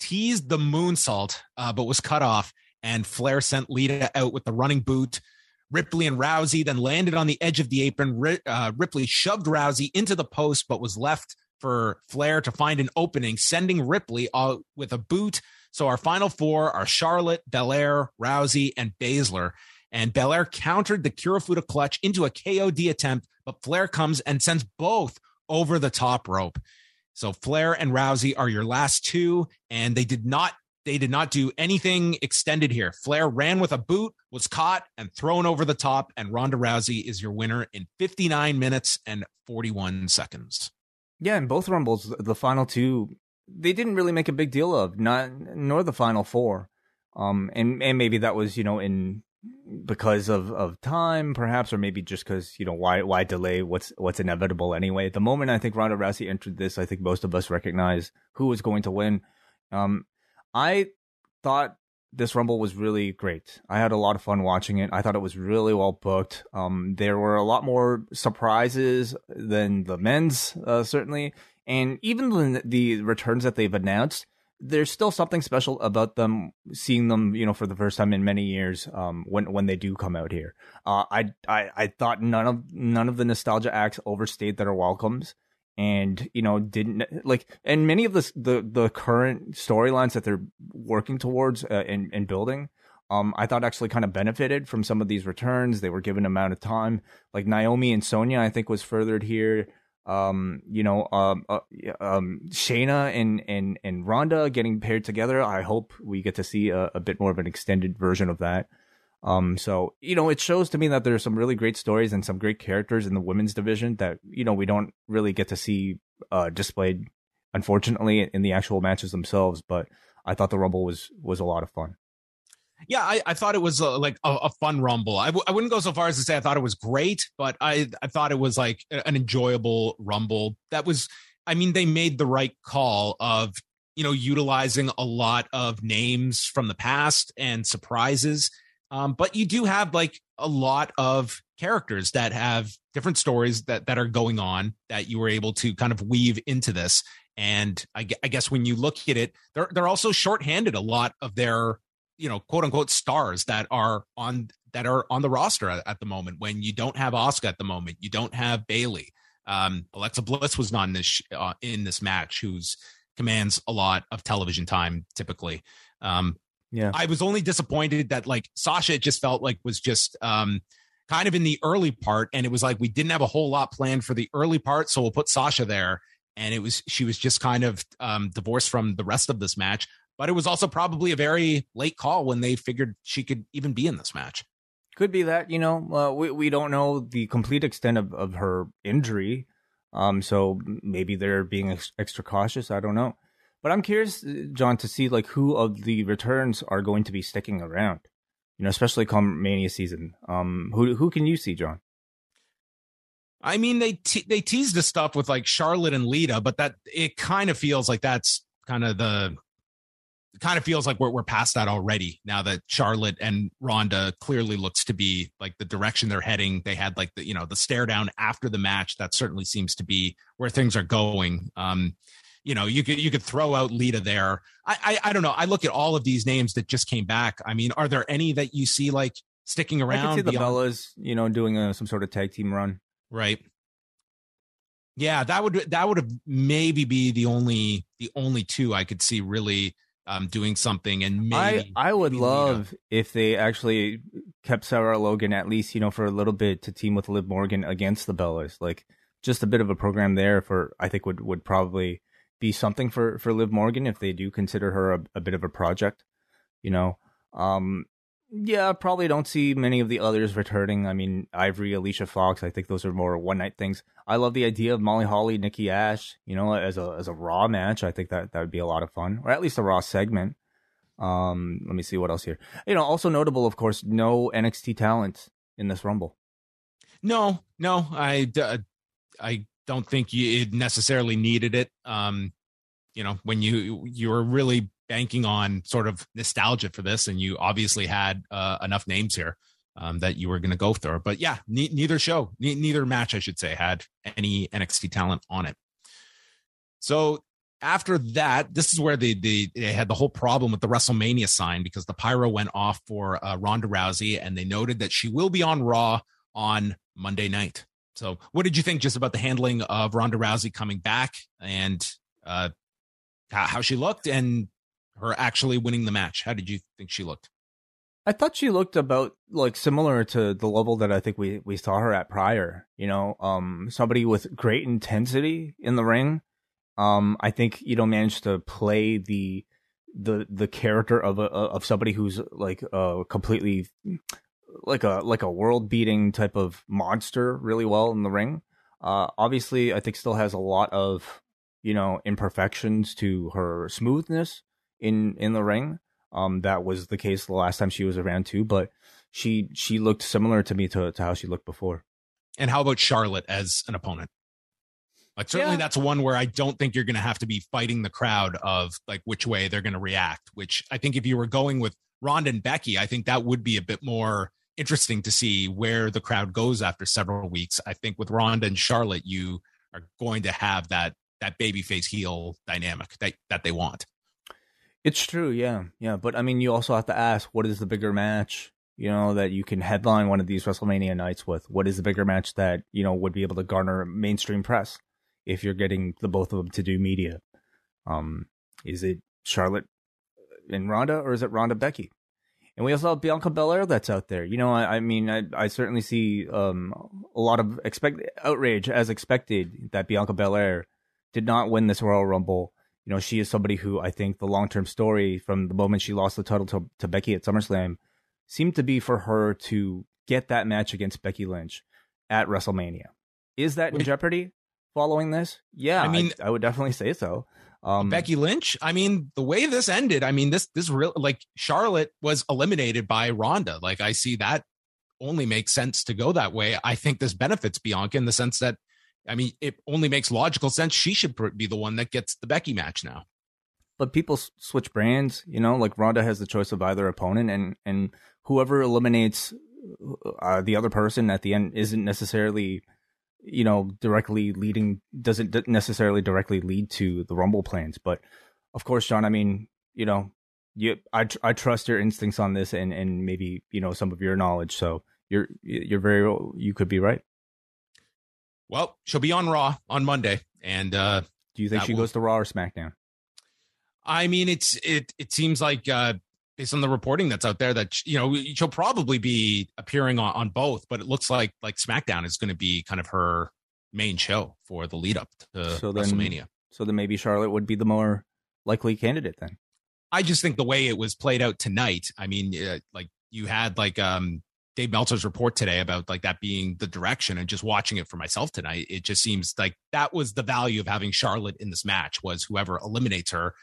teased the moonsault, uh, but was cut off, and Flair sent Lita out with the running boot. Ripley and Rousey then landed on the edge of the apron. Uh, Ripley shoved Rousey into the post, but was left for Flair to find an opening, sending Ripley out with a boot. So our final four are Charlotte, Belair, Rousey, and Baszler. And Belair countered the Kirifuda clutch into a KOD attempt, but Flair comes and sends both over the top rope. So Flair and Rousey are your last two, and they did not they did not do anything extended here. Flair ran with a boot, was caught and thrown over the top, and Ronda Rousey is your winner in 59 minutes and 41 seconds. Yeah, in both rumbles, the final two they didn't really make a big deal of, not nor the final four. Um, and and maybe that was you know in because of, of time, perhaps, or maybe just because you know why why delay what's what's inevitable anyway. The moment I think Ronda Rousey entered this, I think most of us recognize who was going to win. Um, I thought this Rumble was really great. I had a lot of fun watching it. I thought it was really well booked. Um, there were a lot more surprises than the men's, uh, certainly, and even the, the returns that they've announced there's still something special about them seeing them, you know, for the first time in many years. Um, when when they do come out here, uh, I I I thought none of none of the nostalgia acts overstayed their welcomes, and you know didn't like and many of the the the current storylines that they're working towards uh, and and building. Um, I thought actually kind of benefited from some of these returns. They were given amount of time. Like Naomi and Sonya, I think was furthered here um, you know, um, uh, um, Shayna and and and Ronda getting paired together. I hope we get to see a, a, bit more of an extended version of that. Um, so you know, it shows to me that there's some really great stories and some great characters in the women's division that you know we don't really get to see uh, displayed, unfortunately, in the actual matches themselves. But I thought the Rumble was was a lot of fun. Yeah, I, I thought it was uh, like a, a, fun rumble. I w- I wouldn't go so far as to say I thought it was great, but I I thought it was like an enjoyable rumble. That was, I mean, they made the right call of you know utilizing a lot of names from the past and surprises. Um, but you do have like a lot of characters that have different stories that that are going on that you were able to kind of weave into this. And I, I guess when you look at it, they're they're also shorthanded a lot of their you know quote unquote stars that are on that are on the roster at, at the moment when you don't have Asuka at the moment you don't have Bayley. um, Alexa Bliss was not in this uh, in this match who's commands a lot of television time typically um, yeah I was only disappointed that like Sasha it just felt like was just um, kind of in the early part and it was like we didn't have a whole lot planned for the early part so we'll put Sasha there and it was she was just kind of um, divorced from the rest of this match but it was also probably a very late call when they figured she could even be in this match. Could be that, you know, uh, we, we don't know the complete extent of, of her injury. Um, so maybe they're being ex- extra cautious. I don't know. But I'm curious, uh, John, to see like who of the returns are going to be sticking around. You know, especially come Mania season. Um, who who can you see, John? I mean, they te- they teased the stuff with like Charlotte and Lita, but that it kind of feels like that's kind of the kind of feels like we're, we're past that already now that Charlotte and Ronda clearly looks to be like the direction they're heading. They had like the, you know, the stare down after the match. That certainly seems to be where things are going. Um, you know, you could you could throw out Lita there. I, I I don't know. I look at all of these names that just came back. I mean, are there any that you see like sticking around? I can see the beyond? Bellas, you know, doing a, some sort of tag team run. Right. Yeah, that would that would have maybe be the only the only two I could see really um, doing something and maybe I, I would maybe love if they actually kept Sarah Logan at least you know for a little bit to team with Liv Morgan against the Bellas like just a bit of a program there for I think would would probably be something for for Liv Morgan if they do consider her a, a bit of a project you know um yeah, probably don't see many of the others returning. I mean, Ivory, Alicia Fox, I think those are more one night things. I love the idea of Molly Holly, Nikki Ash, you know, as a as a Raw match. I think that that would be a lot of fun, or at least a Raw segment. Um, let me see what else here. You know, also notable, of course, no NXT talent in this Rumble. No, no, I I don't think you necessarily needed it. Um, you know, when you you're really banking on sort of nostalgia for this, and you obviously had uh, enough names here um, that you were going to go through. But yeah, ne- neither show, ne- neither match, I should say, had any NXT talent on it. So after that, this is where they, they, they had the whole problem with the WrestleMania sign because the pyro went off for uh, Ronda Rousey, and they noted that she will be on Raw on Monday night. So, what did you think just about the handling of Ronda Rousey coming back and uh, how she looked and her actually winning the match. How did you think she looked? I thought she looked about like similar to the level that I think we we saw her at prior. You know, um, somebody with great intensity in the ring. Um, I think you know managed to play the the the character of a of somebody who's like uh completely like a like a world beating type of monster really well in the ring. Uh, obviously, I think still has a lot of you know imperfections to her smoothness in in the ring. Um, that was the case the last time she was around too. But she she looked similar to me to, to how she looked before. And how about Charlotte as an opponent? Like certainly yeah. that's one where I don't think you're going to have to be fighting the crowd of like which way they're going to react. Which I think if you were going with Ronda and Becky, I think that would be a bit more interesting to see where the crowd goes after several weeks. I think with Ronda and Charlotte, you are going to have that that babyface heel dynamic that that they want. It's true, yeah, yeah. But I mean, you also have to ask, what is the bigger match? You know that you can headline one of these WrestleMania nights with. What is the bigger match that you know would be able to garner mainstream press if you're getting the both of them to do media? Um, is it Charlotte and Ronda, or is it Ronda Becky? And we also have Bianca Belair that's out there. You know, I, I mean, I, I certainly see um, a lot of expect outrage as expected that Bianca Belair did not win this Royal Rumble you know, she is somebody who I think the long term story from the moment she lost the title to, to Becky at SummerSlam seemed to be for her to get that match against Becky Lynch at WrestleMania. Is that in jeopardy following this? Yeah, I mean, I, I would definitely say so. Um, Becky Lynch. I mean, the way this ended, I mean, this this real like Charlotte was eliminated by Ronda. Like I see that only makes sense to go that way. I think this benefits Bianca in the sense that I mean, it only makes logical sense. She should be the one that gets the Becky match now. But people switch brands, you know, like Ronda has the choice of either opponent, and and whoever eliminates uh, the other person at the end isn't necessarily, you know, directly leading doesn't necessarily directly lead to the Rumble plans. But of course, John, I mean, you know, you I I trust your instincts on this, and and maybe you know some of your knowledge. So you're you're very you could be right. Well, she'll be on Raw on Monday, and uh, do you think she will... goes to Raw or SmackDown? I mean, it's it it seems like uh, based on the reporting that's out there that you know she'll probably be appearing on, on both, but it looks like like SmackDown is going to be kind of her main show for the lead up to so then, WrestleMania. So then maybe Charlotte would be the more likely candidate then. I just think the way it was played out tonight. I mean, uh, like you had like um Dave Meltzer's report today about like that being the direction and just watching it for myself tonight, it just seems like that was the value of having Charlotte in this match was whoever eliminates her,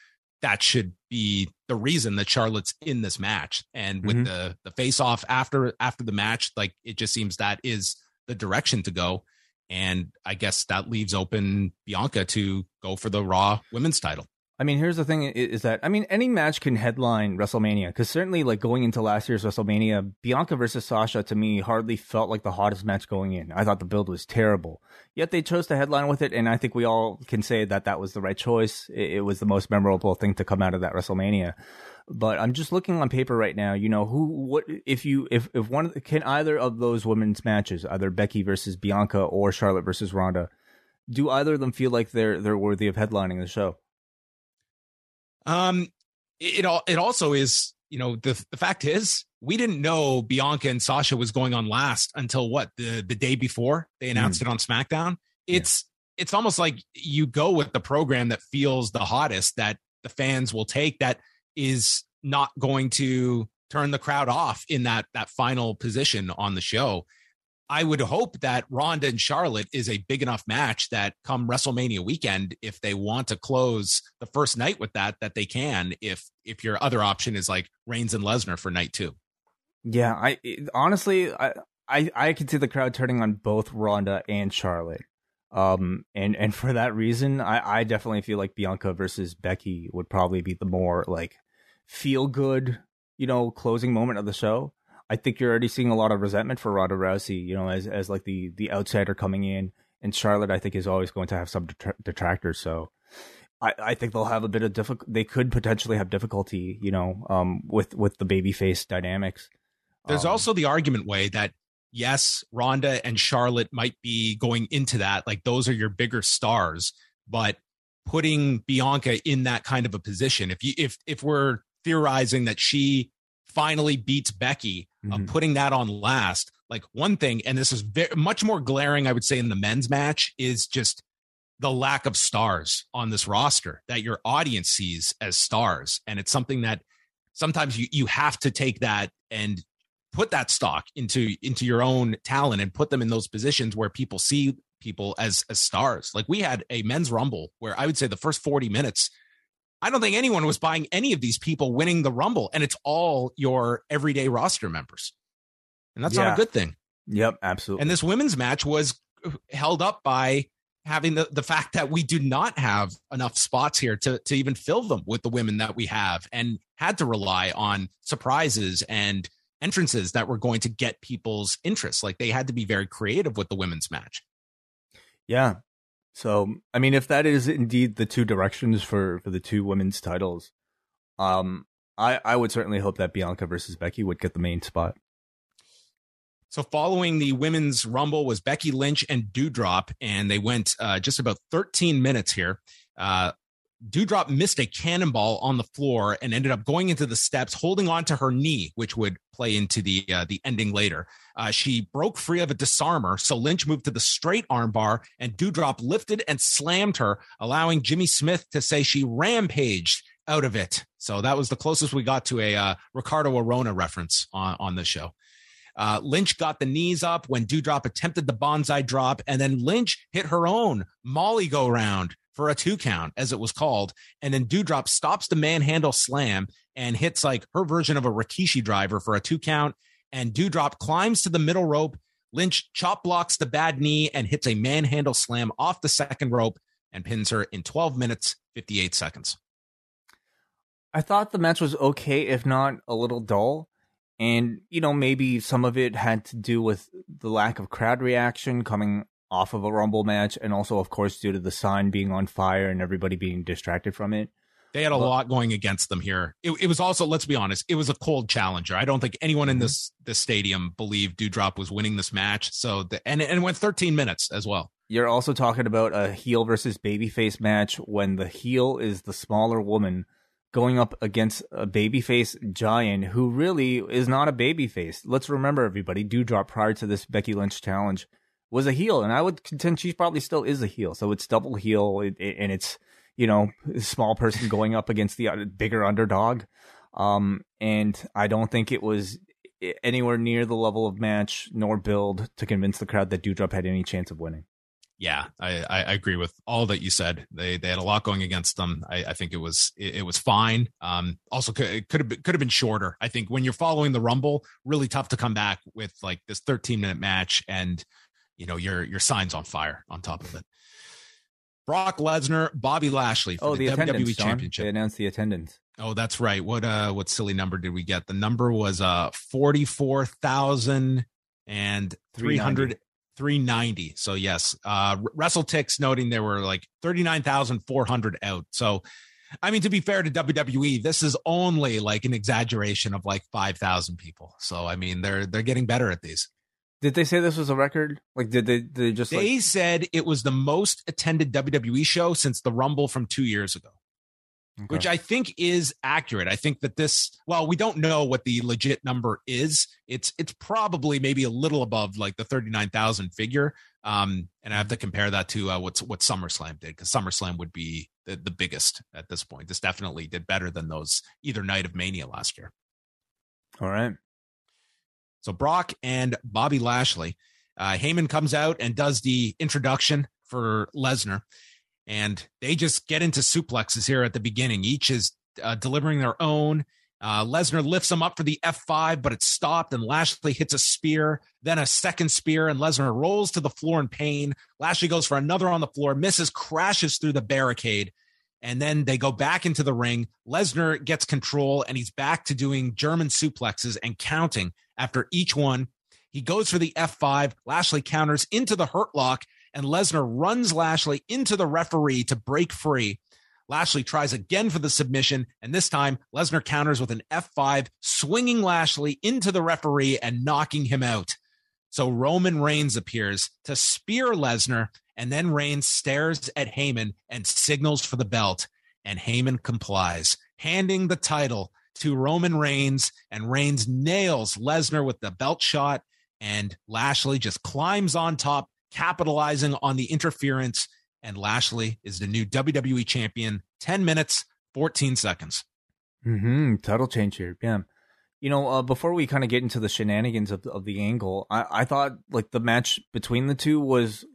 that should be the reason that Charlotte's in this match. And with mm-hmm. the the face off after after the match, like it just seems that is the direction to go. And I guess that leaves open Bianca to go for the Raw women's title. I mean, here's the thing: is that I mean, any match can headline WrestleMania because certainly, like going into last year's WrestleMania, Bianca versus Sasha to me hardly felt like the hottest match going in. I thought the build was terrible, yet they chose to headline with it, and I think we all can say that that was the right choice. It, it was the most memorable thing to come out of that WrestleMania. But I'm just looking on paper right now. You know, who, what, if you, if if one can either of those women's matches, either Becky versus Bianca or Charlotte versus Ronda, do either of them feel like they're they're worthy of headlining the show? Um, it, it all it also is you know the the fact is we didn't know Bianca and Sasha was going on last until what the the day before they announced mm. it on SmackDown. It's yeah. it's almost like you go with the program that feels the hottest that the fans will take that is not going to turn the crowd off in that that final position on the show. I would hope that Ronda and Charlotte is a big enough match that come WrestleMania weekend, if they want to close the first night with that, that they can. If if your other option is like Reigns and Lesnar for night two. Yeah, I honestly, I I, I see the crowd turning on both Ronda and Charlotte. Um, and and for that reason, I I definitely feel like Bianca versus Becky would probably be the more like feel good, you know, closing moment of the show. I think you're already seeing a lot of resentment for Ronda Rousey, you know, as as like the the outsider coming in. And Charlotte, I think, is always going to have some detractors. So I, I think they'll have a bit of difficult. They could potentially have difficulty, you know, um, with with the babyface dynamics. There's um, also the argument way that yes, Ronda and Charlotte might be going into that. Like those are your bigger stars, but putting Bianca in that kind of a position, if you if if we're theorizing that she finally beats Becky, mm-hmm. uh, putting that on last. Like one thing, and this is very, much more glaring, I would say, in the men's match, is just the lack of stars on this roster that your audience sees as stars. And it's something that sometimes you, you have to take that and put that stock into into your own talent and put them in those positions where people see people as as stars. Like we had a men's rumble where I would say the first 40 minutes I don't think anyone was buying any of these people winning the Rumble, and it's all your everyday roster members. and that's yeah. not a good thing. Yep, absolutely. And this women's match was uh, held up by having the, the fact that we do not have enough spots here to, to even fill them with the women that we have and had to rely on surprises and entrances that were going to get people's interest. Like they had to be very creative with the women's match. Yeah. So, I mean, if that is indeed the two directions for, for the two women's titles, um, I, I would certainly hope that Bianca versus Becky would get the main spot. So following the women's rumble was Becky Lynch and Doudrop, and they went uh, just about 13 minutes here. Uh, Doudrop missed a cannonball on the floor and ended up going into the steps, holding on to her knee, which would play into the uh, the ending later. Uh, she broke free of a disarmer, so Lynch moved to the straight armbar, and Doudrop lifted and slammed her, allowing Jimmy Smith to say she rampaged out of it. So that was the closest we got to a uh, Ricardo Arona reference on on this show. Uh, Lynch got the knees up when Doudrop attempted the banzai drop, and then Lynch hit her own Molly go round for a two count, as it was called. And then Doudrop stops the manhandle slam and hits like her version of a Rikishi driver for a two count. And Doudrop climbs to the middle rope. Lynch chop blocks the bad knee and hits a manhandle slam off the second rope and pins her in 12 minutes, 58 seconds. I thought the match was okay, if not a little dull. And, you know, maybe some of it had to do with the lack of crowd reaction coming off of a Rumble match, and also, of course, due to the sign being on fire and everybody being distracted from it. They had a lot going against them here. It, it, was also, let's be honest, it was a cold challenger. I don't think anyone in mm-hmm. this this stadium believed Doudrop was winning this match. So, the, and and it went 13 minutes as well. You're also talking about a heel versus babyface match when the heel is the smaller woman going up against a babyface giant who really is not a babyface. Let's remember, everybody, Doudrop prior to this Becky Lynch challenge was a heel, and I would contend she probably still is a heel. So it's double heel, and it's you know small person going up against the bigger underdog. Um, and I don't think it was anywhere near the level of match nor build to convince the crowd that Doudrop had any chance of winning yeah, I, I agree with all that you said. They they had a lot going against them. I, I think it was it, it, was fine. Um, also could it could have been, could have been shorter. I think when you're following the Rumble, really tough to come back with like this 13 minute match, and you know your your signs on fire on top of it. Brock Lesnar, Bobby Lashley for oh, the, the WWE Championship. They announced the attendance. Oh, that's right. What uh what silly number did we get? The number was uh forty four thousand and three hundred 390. So yes, uh WrestleTix noting there were like 39,400 out. So I mean to be fair to WWE, this is only like an exaggeration of like 5,000 people. So I mean they're they're getting better at these. Did they say this was a record? Like did they did they just They like- said it was the most attended WWE show since the Rumble from 2 years ago. Okay. Which I think is accurate. I think that this, well, we don't know what the legit number is. It's it's probably maybe a little above like the thirty nine thousand figure. Um, and I have to compare that to uh, what's what SummerSlam did because SummerSlam would be the, the biggest at this point. This definitely did better than those either night of Mania last year. All right. So Brock and Bobby Lashley, uh, Heyman comes out and does the introduction for Lesnar and they just get into suplexes here at the beginning. Each is uh, delivering their own. Uh, Lesnar lifts him up for the F5, but it's stopped, and Lashley hits a spear, then a second spear, and Lesnar rolls to the floor in pain. Lashley goes for another on the floor, misses, crashes through the barricade, and then they go back into the ring. Lesnar gets control, and he's back to doing German suplexes and counting after each one. He goes for the F5. Lashley counters into the hurt lock, and Lesnar runs Lashley into the referee to break free. Lashley tries again for the submission, and this time Lesnar counters with an F5, swinging Lashley into the referee and knocking him out. So Roman Reigns appears to spear Lesnar, and then Reigns stares at Heyman and signals for the belt, and Heyman complies, handing the title to Roman Reigns, and Reigns nails Lesnar with the belt shot, and Lashley just climbs on top, capitalizing on the interference. And Lashley is the new WWE champion. 10 minutes, 14 seconds. Mm-hmm. Title change here. Yeah. You know, uh, before we kind of get into the shenanigans of of the angle, I, I thought like the match between the two was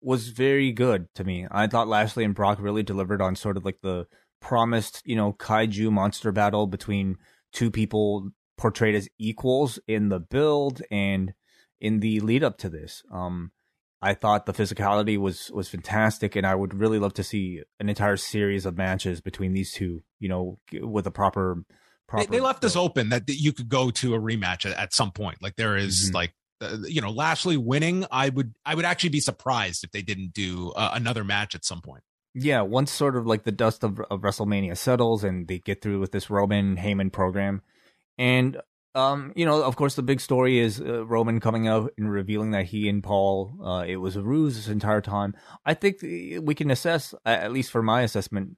was very good to me. I thought Lashley and Brock really delivered on sort of like the promised, you know, kaiju monster battle between two people portrayed as equals in the build and in the lead up to this. Um, I thought the physicality was was fantastic, and I would really love to see an entire series of matches between these two. You know, with a proper. Proper they, they left this open that that, you could go to a rematch at, at some point. Like there is, mm-hmm. like uh, you know Lashley winning. I would I would actually be surprised if they didn't do uh, another match at some point. Yeah, once sort of like the dust of, of WrestleMania settles and they get through with this Roman Heyman program, and um, you know, of course, the big story is uh, Roman coming out and revealing that he and Paul, uh, it was a ruse this entire time. I think we can assess, at least for my assessment,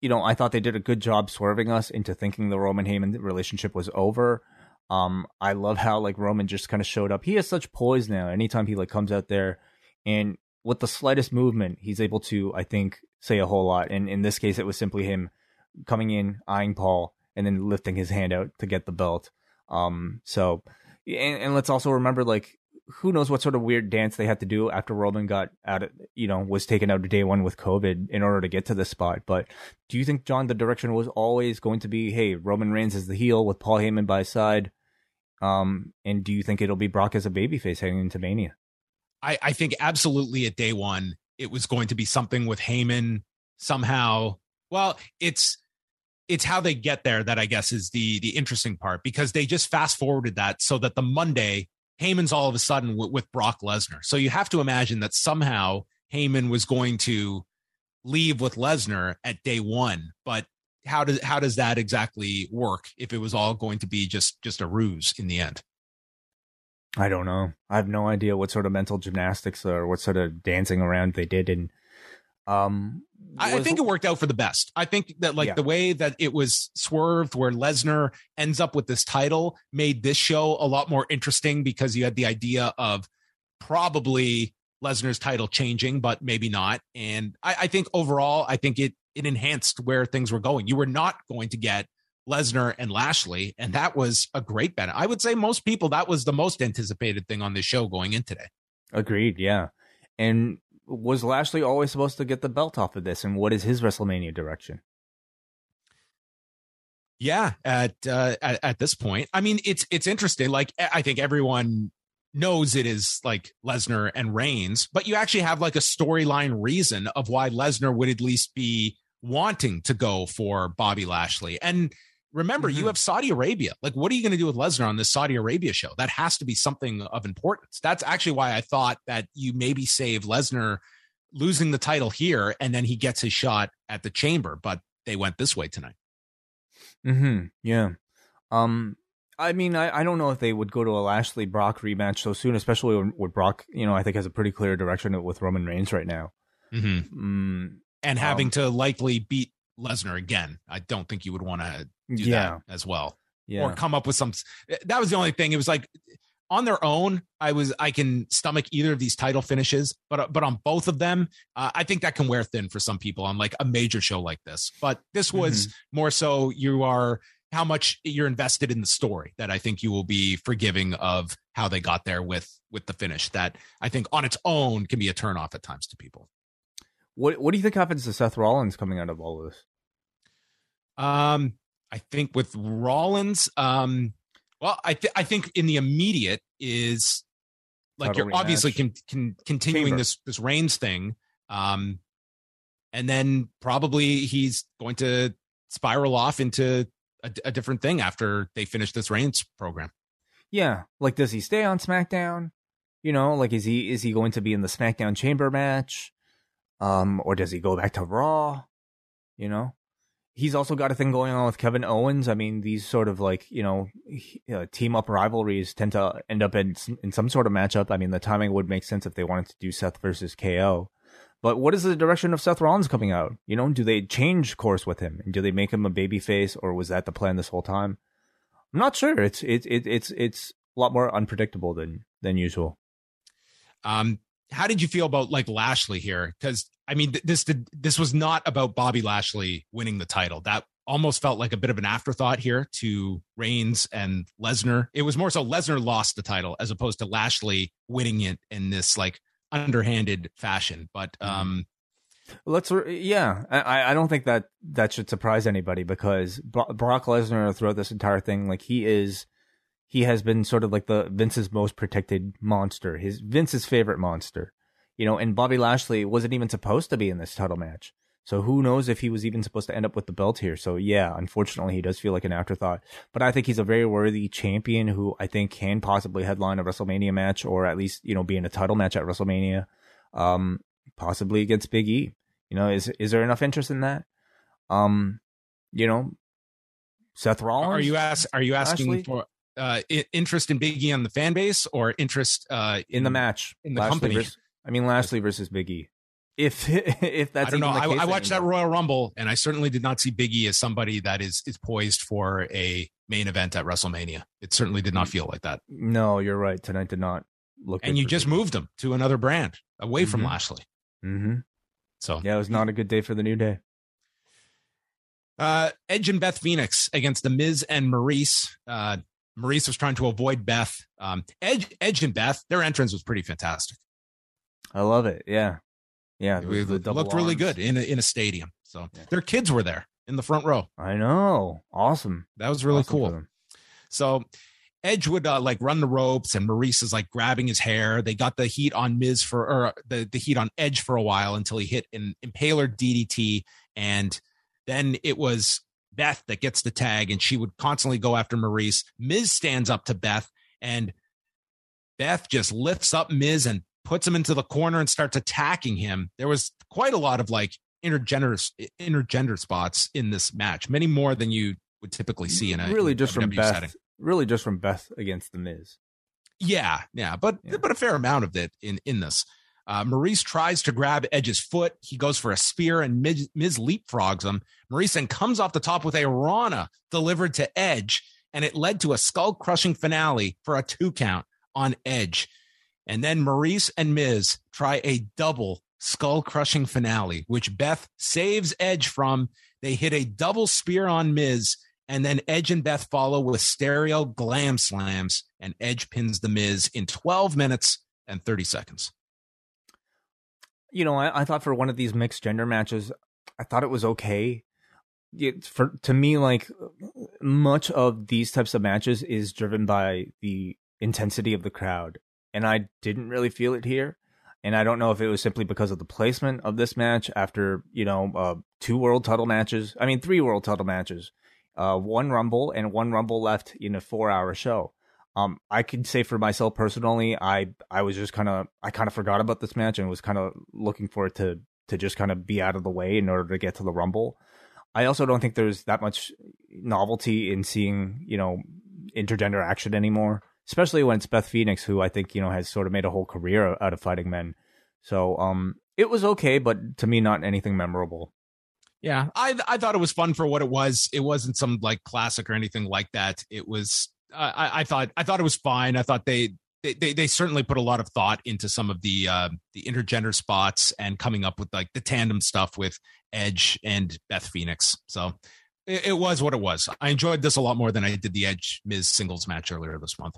you know, I thought they did a good job swerving us into thinking the Roman Heyman relationship was over. Um, I love how like Roman just kind of showed up. He has such poise now. Anytime he like comes out there, and with the slightest movement, he's able to, I think, say a whole lot. And in this case, it was simply him coming in, eyeing Paul, and then lifting his hand out to get the belt. Um, so, and, and let's also remember, like, who knows what sort of weird dance they had to do after Roman got out of, you know, was taken out of day one with COVID in order to get to this spot. But do you think, John, the direction was always going to be, hey, Roman Reigns is the heel with Paul Heyman by his side? Um, and do you think it'll be Brock as a babyface heading into Mania? I, I think absolutely at day one, it was going to be something with Heyman somehow. Well, it's it's how they get there that I guess is the the interesting part because they just fast forwarded that so that the Monday Heyman's all of a sudden w- with Brock Lesnar. So you have to imagine that somehow Heyman was going to leave with Lesnar at day one, but how does how does that exactly work if it was all going to be just just a ruse in the end? I don't know. I have no idea what sort of mental gymnastics or what sort of dancing around they did and um was, I think it worked out for the best. I think that like yeah. the way that it was swerved where Lesnar ends up with this title made this show a lot more interesting because you had the idea of probably Lesnar's title changing, but maybe not. And I, I think overall, I think it it enhanced where things were going. You were not going to get Lesnar and Lashley, and that was a great bet. I would say most people that was the most anticipated thing on this show going in today. Agreed, yeah. And was Lashley always supposed to get the belt off of this? And what is his WrestleMania direction? Yeah, at uh, at, at this point, I mean, it's it's interesting. Like, I think everyone knows it is like Lesnar and Reigns, but you actually have like a storyline reason of why Lesnar would at least be wanting to go for Bobby Lashley. And remember, mm-hmm. you have Saudi Arabia. Like, what are you going to do with Lesnar on this Saudi Arabia show? That has to be something of importance. That's actually why I thought that you maybe save Lesnar losing the title here and then he gets his shot at the chamber, but they went this way tonight. Mm-hmm. Yeah. Um. I mean, I, I don't know if they would go to a Lashley Brock rematch so soon, especially when, with Brock. You know, I think has a pretty clear direction with Roman Reigns right now. Mm-hmm. Mm, and having um, to likely beat Lesnar again. I don't think you would want to do yeah. that as well. Yeah. Or come up with some. That was the only thing. It was like on their own, I was I can stomach either of these title finishes, but but on both of them, uh, I think that can wear thin for some people on like a major show like this. But this was mm-hmm. more so you are how much you're invested in the story that I think you will be forgiving of how they got there with with the finish. That I think on its own can be a turnoff at times to people. What What do you think happens to Seth Rollins coming out of all of this? Um, I think with Rollins, um, well, I th- I think in the immediate is like you're obviously con- con- continuing this this Reigns thing, um, and then probably he's going to spiral off into a, a different thing after they finish this Reigns program. Yeah, like does he stay on SmackDown? You know, like is he is he going to be in the SmackDown Chamber match? Um, or does he go back to Raw? You know, he's also got a thing going on with Kevin Owens. I mean, these sort of like you know uh, team up rivalries tend to end up in in some sort of matchup. I mean, the timing would make sense if they wanted to do Seth versus KO. But what is the direction of Seth Rollins coming out? You know, do they change course with him, do they make him a baby face, or was that the plan this whole time? I'm not sure. It's it's it, it's it's a lot more unpredictable than than usual. Um, how did you feel about like Lashley here? Because I mean, this this was not about Bobby Lashley winning the title. That almost felt like a bit of an afterthought here to Reigns and Lesnar. It was more so Lesnar lost the title as opposed to Lashley winning it in this like underhanded fashion. But mm-hmm. um Let's, yeah, I, I don't think that that should surprise anybody because Brock Lesnar throughout this entire thing, like he is he has been sort of like the Vince's most protected monster, his Vince's favorite monster. You know, and Bobby Lashley wasn't even supposed to be in this title match. So who knows if he was even supposed to end up with the belt here. So yeah, unfortunately he does feel like an afterthought. But I think he's a very worthy champion who I think can possibly headline a WrestleMania match or at least, you know, be in a title match at WrestleMania. Um, possibly against Big E. You know, is is there enough interest in that? Um, you know, Seth Rollins. Are you ask? Are you asking Lashley? for uh, interest in Big E on the fan base or interest uh, in, in the match in the Lashley company? Versus, I mean, Lashley versus Big E. If if that's I don't know. I, I, watched anymore. that Royal Rumble, and I certainly did not see Big E as somebody that is is poised for a main event at WrestleMania. It certainly did not feel like that. No, you're right. Tonight did not look. And you just moved him to another brand away mm-hmm. from Lashley. Mm-hmm. So yeah, it was not a good day for the New Day. Uh, Edge and Beth Phoenix against the Miz and Maryse. Uh, Maryse was trying to avoid Beth. Um, Edge, Edge and Beth, their entrance was pretty fantastic. I love it. Yeah, yeah, it, looked really good in a, in a stadium. So yeah. their kids were there in the front row. I know, awesome. That was really awesome cool. So Edge would uh, like run the ropes, and Maryse is like grabbing his hair. They got the heat on Miz for or the the heat on Edge for a while until he hit an Impaler DDT, and then it was Beth that gets the tag, and she would constantly go after Maryse. Miz stands up to Beth, and Beth just lifts up Miz and puts him into the corner and starts attacking him. There was quite a lot of like intergender intergender spots in this match, many more than you would typically see in a really just from Beth. Setting. Really, just from Beth against the Miz. Yeah, yeah, but yeah. but a fair amount of it in in this. Uh, Maryse tries to grab Edge's foot. He goes for a spear, and Miz, Miz leapfrogs him. Maryse then comes off the top with a Rana delivered to Edge, and it led to a skull crushing finale for a two count on Edge. And then Maryse and Miz try a double skull crushing finale, which Beth saves Edge from. They hit a double spear on Miz, and then Edge and Beth follow with stereo glam slams, and Edge pins the Miz in 12 minutes and 30 seconds you know, I, I thought for one of these mixed gender matches, I thought it was okay. It, for to me, like much of these types of matches is driven by the intensity of the crowd, and I didn't really feel it here. And I don't know if it was simply because of the placement of this match after you know uh, two world title matches. I mean, three world title matches, uh, one Rumble and one Rumble left in a four-hour show. Um, I can say for myself personally, I I was just kind of I kind of forgot about this match and was kind of looking for it to to just kind of be out of the way in order to get to the Rumble. I also don't think there's that much novelty in seeing you know intergender action anymore, especially when it's Beth Phoenix, who I think you know has sort of made a whole career out of fighting men. So um, it was okay, but to me, not anything memorable. Yeah, I I thought it was fun for what it was. It wasn't some like classic or anything like that. It was I, I thought I thought it was fine. I thought they they, they, they certainly put a lot of thought into some of the uh, the intergender spots and coming up with like the tandem stuff with Edge and Beth Phoenix. So it, it, was what it was. I enjoyed this a lot more than I did the Edge Miz singles match earlier this month.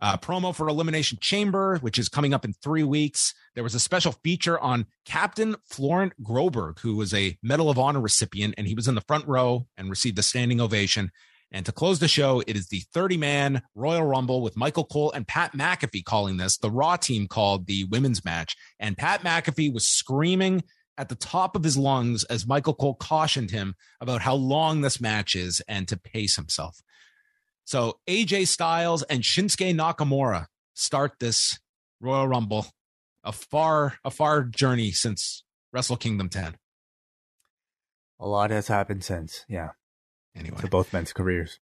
Uh, promo for Elimination Chamber, which is coming up in three weeks. There was a special feature on Captain Florent Groberg, who was a Medal of Honor recipient, and he was in the front row and received a standing ovation. And to close the show, it is the 30 man Royal Rumble with Michael Cole and Pat McAfee calling this. The Raw team called the women's match. And Pat McAfee was screaming at the top of his lungs as Michael Cole cautioned him about how long this match is and to pace himself. So AJ Styles and Shinsuke Nakamura start this Royal Rumble. A far, a far journey since Wrestle Kingdom 10. A lot has happened since. Yeah anyway for both men's careers.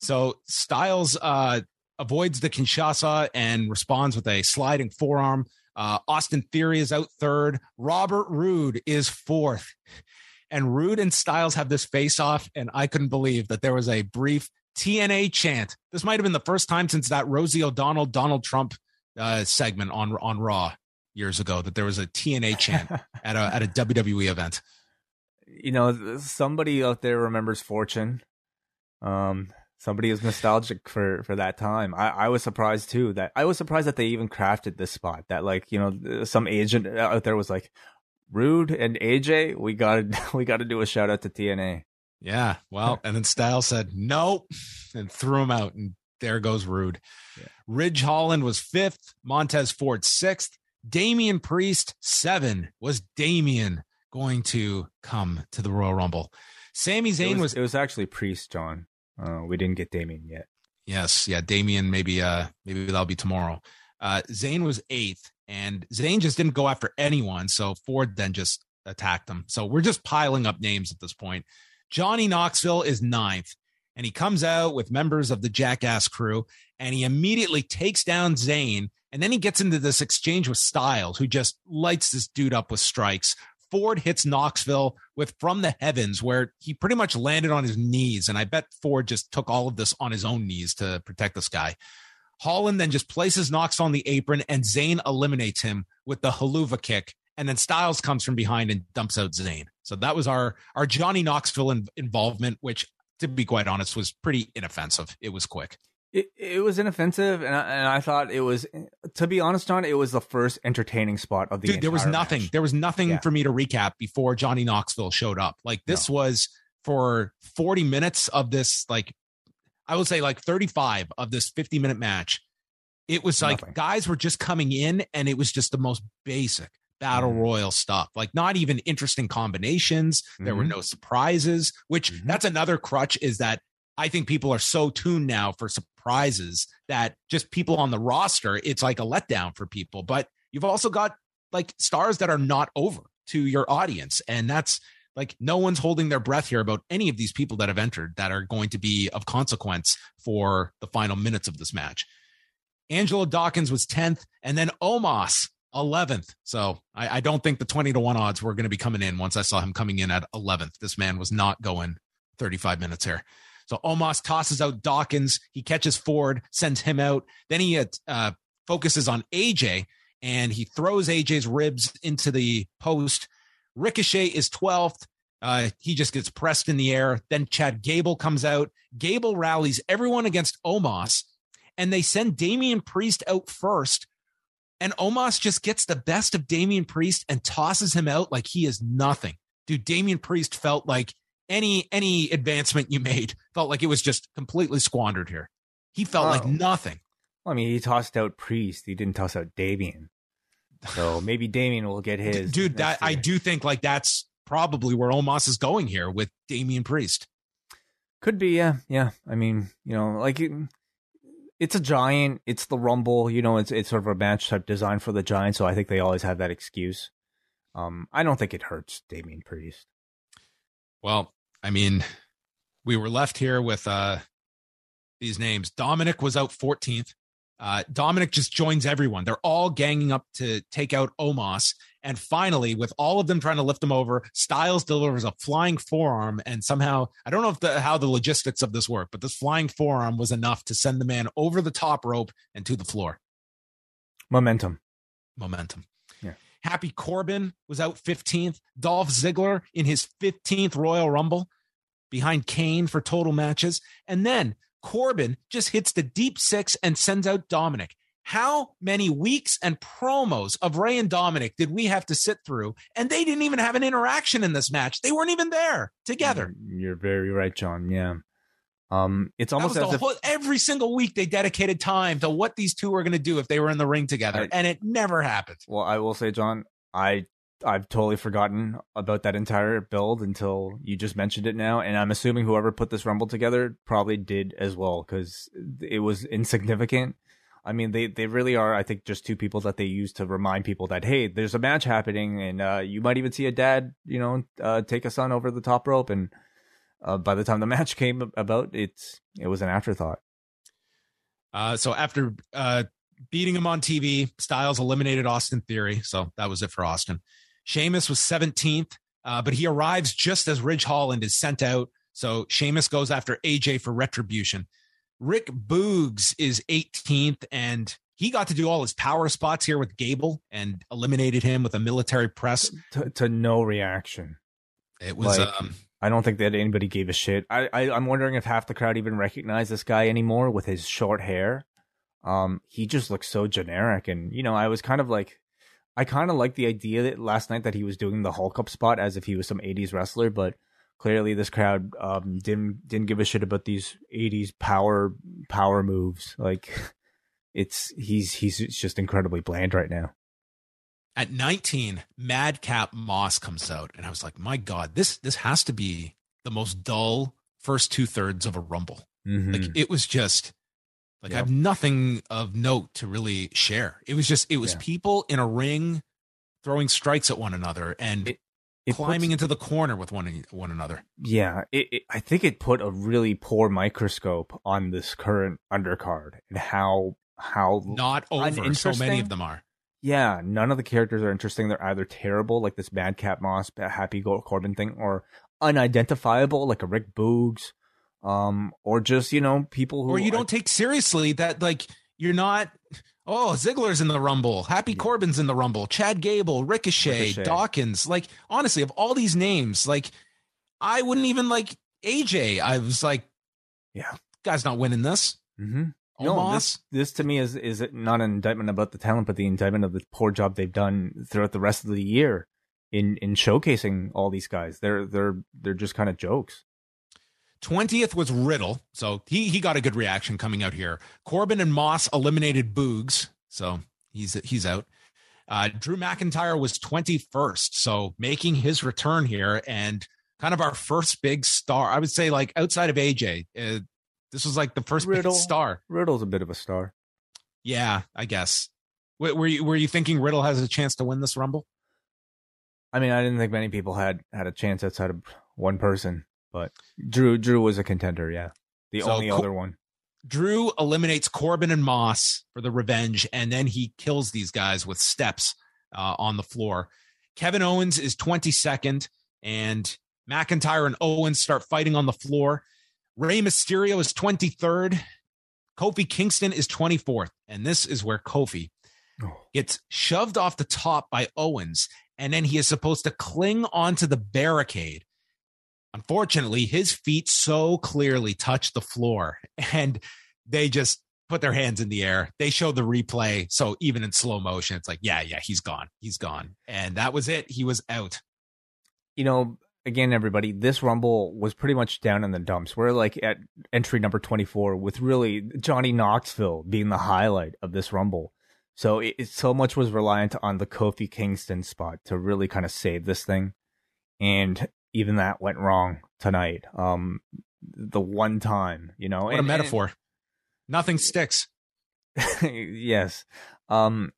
So Styles uh, avoids the Kinshasa and responds with a sliding forearm. Uh, Austin Theory is out third. Robert Roode is fourth. And Roode and Styles have this face off, and I couldn't believe that there was a brief TNA chant. This might have been the first time since that Rosie O'Donnell Donald Trump uh, segment on on Raw years ago that there was a TNA chant at a at a WWE event you know, somebody out there remembers Fortune. Um, somebody is nostalgic for for that time. I I was surprised too that I was surprised that they even crafted this spot. That like you know some agent out there was like, Roode and AJ, we got to we got to do a shout out to TNA. Yeah, well, and then Styles said nope and threw him out, and there goes Roode. Yeah. Ridge Holland was fifth, Montez Ford sixth, Damian Priest seven. Was Damian going to come to the Royal Rumble? Sami Zayn was, was, It was actually Priest, John. Uh, we didn't get Damian yet. Yes, yeah, Damian. Maybe, uh, maybe that'll be tomorrow. Uh, Zayn was eighth, and Zayn just didn't go after anyone. So Ford then just attacked him. So we're just piling up names at this point. Johnny Knoxville is ninth, and he comes out with members of the Jackass crew, and he immediately takes down Zayn. And then he gets into this exchange with Styles, who just lights this dude up with strikes. Ford hits Knoxville with From the Heavens, where he pretty much landed on his knees. And I bet Ford just took all of this on his own knees to protect this guy. Holland then just places Knoxville on the apron, and Zayn eliminates him with the Helluva kick. And then Styles comes from behind and dumps out Zayn. So that was our our Johnny Knoxville in, involvement, which, to be quite honest, was pretty inoffensive. It was quick. It, it was inoffensive, and I, and I thought it was, to be honest, John, it was the first entertaining spot of the. Dude, there was nothing. Match. There was nothing yeah. for me to recap before Johnny Knoxville showed up. Like this no. was for forty minutes of this, like I would say, like thirty-five of this fifty-minute match. It was like nothing. guys were just coming in, and it was just the most basic battle mm-hmm. royal stuff like not even interesting combinations there mm-hmm. were no surprises which mm-hmm. that's another crutch is that i think people are so tuned now for surprises that just people on the roster it's like a letdown for people but you've also got like stars that are not over to your audience and that's like no one's holding their breath here about any of these people that have entered that are going to be of consequence for the final minutes of this match. Angelo Dawkins was 10th, and then Omos 11th. So I, I, don't think the 20 to 1 odds were going to be coming in once I saw him coming in at 11th. This man was not going 35 minutes here. So Omos tosses out Dawkins. He catches Ford, sends him out. Then he uh, focuses on AJ and he throws AJ's ribs into the post. Ricochet is 12th. Uh, he just gets pressed in the air. Then Chad Gable comes out. Gable rallies everyone against Omos, and they send Damian Priest out first and Omos just gets the best of Damian Priest and tosses him out like he is nothing. Dude, Damian Priest felt like any any advancement you made felt like it was just completely squandered here. He felt oh. like nothing. Well, I mean, he tossed out Priest. He didn't toss out Damian. So maybe Damian will get his. Dude, that. I do think like that's probably where Omos is going here with Damian Priest. Could be, yeah, yeah. I mean, you know, like it's a giant. It's the Rumble. You know, it's it's sort of a match type design for the giant. So I think they always have that excuse. Um, I don't think it hurts Damian Priest. Well, I mean, we were left here with uh these names. Dominic was out 14th. Uh, Dominic just joins everyone. They're all ganging up to take out Omos. And finally, with all of them trying to lift him over, Styles delivers a flying forearm. And somehow, I don't know if the, how the logistics of this work, but this flying forearm was enough to send the man over the top rope and to the floor. Momentum. Momentum. Yeah. Happy Corbin was out 15th. Dolph Ziggler in his 15th Royal Rumble behind Kane for total matches. And then Corbin just hits the deep six and sends out Dominic. How many weeks and promos of Rey and Dominic did we have to sit through? And they didn't even have an interaction in this match. They weren't even there together. Mm, you're very right, John. Yeah. Um, it's almost as if whole, every single week they dedicated time to what these two were going to do if they were in the ring together, I, and it never happened. Well, I will say, John, I I've totally forgotten about that entire build until you just mentioned it now, and I'm assuming whoever put this rumble together probably did as well because it was insignificant. I mean, they they really are. I think just two people that they use to remind people that hey, there's a match happening, and uh, you might even see a dad, you know, uh, take a son over the top rope, and uh, by the time the match came about, it's it was an afterthought. Uh, so after uh, beating him on TV, Styles eliminated Austin Theory, so that was it for Austin. Sheamus was 17th, uh, but he arrives just as Ridge Holland is sent out. So Sheamus goes after AJ for retribution. Rick Boogs is 18th, and he got to do all his power spots here with Gable and eliminated him with a military press. To, to no reaction. It was. Like, um, I don't think that anybody gave a shit. I, I I'm wondering if half the crowd even recognized this guy anymore with his short hair. Um, he just looks so generic, and you know, I was kind of like, I kind of like the idea that last night that he was doing the Hulk up spot as if he was some 80s wrestler, but clearly this crowd um, didn't didn't give a shit about these 80s power power moves. Like it's he's he's just incredibly bland right now. At 19 madcap moss comes out and i was like my god this this has to be the most dull first two-thirds of a rumble. Mm-hmm. like it was just like yep. i have nothing of note to really share it was just it was yeah. people in a ring throwing strikes at one another and it, it climbing puts, into the corner with one one another. Yeah, it, I think it put a really poor microscope on this current undercard and how how not over so many of them are. Yeah, none of the characters are interesting. They're either terrible, like this Madcap Moss, Happy Corbin thing, or unidentifiable, like a Rick Boogs, um, or just you know people who or you don't take seriously that like you're not Oh, Ziggler's in the Rumble. Happy yeah. Corbin's in the Rumble. Chad Gable, Ricochet, Ricochet, Dawkins. Like, honestly, of all these names, like, I wouldn't even like AJ. I was like, yeah, guy's not winning this. Mm-hmm. No, this, this to me is is not an indictment about the talent, but the indictment of the poor job they've done throughout the rest of the year in in showcasing all these guys. They're they're they're just kind of jokes. 20th was Riddle. So he he got a good reaction coming out here. Corbin and Moss eliminated Boogs. So he's he's out. Uh, Drew McIntyre was 21st. So making his return here and kind of our first big star. I would say like outside of AJ, uh, this was like the first Riddle, big star. Riddle's a bit of a star. Yeah, I guess. W- were you were you thinking Riddle has a chance to win this Rumble? I mean, I didn't think many people had had a chance outside of one person. But Drew Drew was a contender, yeah. The so only Co- other one. Drew eliminates Corbin and Moss for the revenge, and then he kills these guys with steps uh, on the floor. Kevin Owens is 22nd, and McIntyre and Owens start fighting on the floor. Rey Mysterio is 23rd. Kofi Kingston is 24th. And this is where Kofi oh. gets shoved off the top by Owens. And then he is supposed to cling onto the barricade Unfortunately, his feet so clearly touch the floor and they just put their hands in the air. They show the replay. So even in slow motion, it's like, yeah, yeah, he's gone. He's gone. And that was it. He was out. You know, again, everybody, this Rumble was pretty much down in the dumps. We're like at entry number 24 with really Johnny Knoxville being the highlight of this Rumble. So it, it so much was reliant on the Kofi Kingston spot to really kind of save this thing. And even that went wrong tonight. Um, the one time, you know, what and, a metaphor. And, Nothing sticks. yes. Um,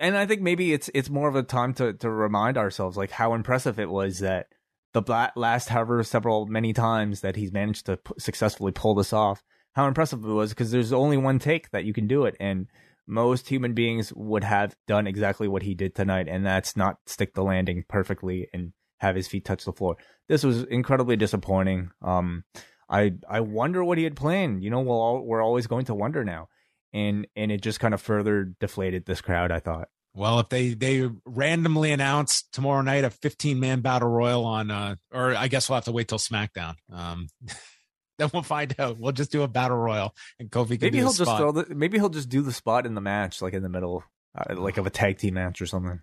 and I think maybe it's it's more of a time to to remind ourselves like how impressive it was that the last however several many times that he's managed to p- successfully pull this off. How impressive it was because there's only one take that you can do it, and most human beings would have done exactly what he did tonight, and that's not stick the landing perfectly and have his feet touch the floor. This was incredibly disappointing. Um, I I wonder what he had planned. You know, we'll all, we're always going to wonder now, and and it just kind of further deflated this crowd. I thought. Well, if they they randomly announce tomorrow night a 15 man battle royal on, uh, or I guess we'll have to wait till SmackDown. Um, then we'll find out. We'll just do a battle royal, and Kofi. maybe he'll just throw the. Maybe he'll just do the spot in the match, like in the middle, uh, like of a tag team match or something.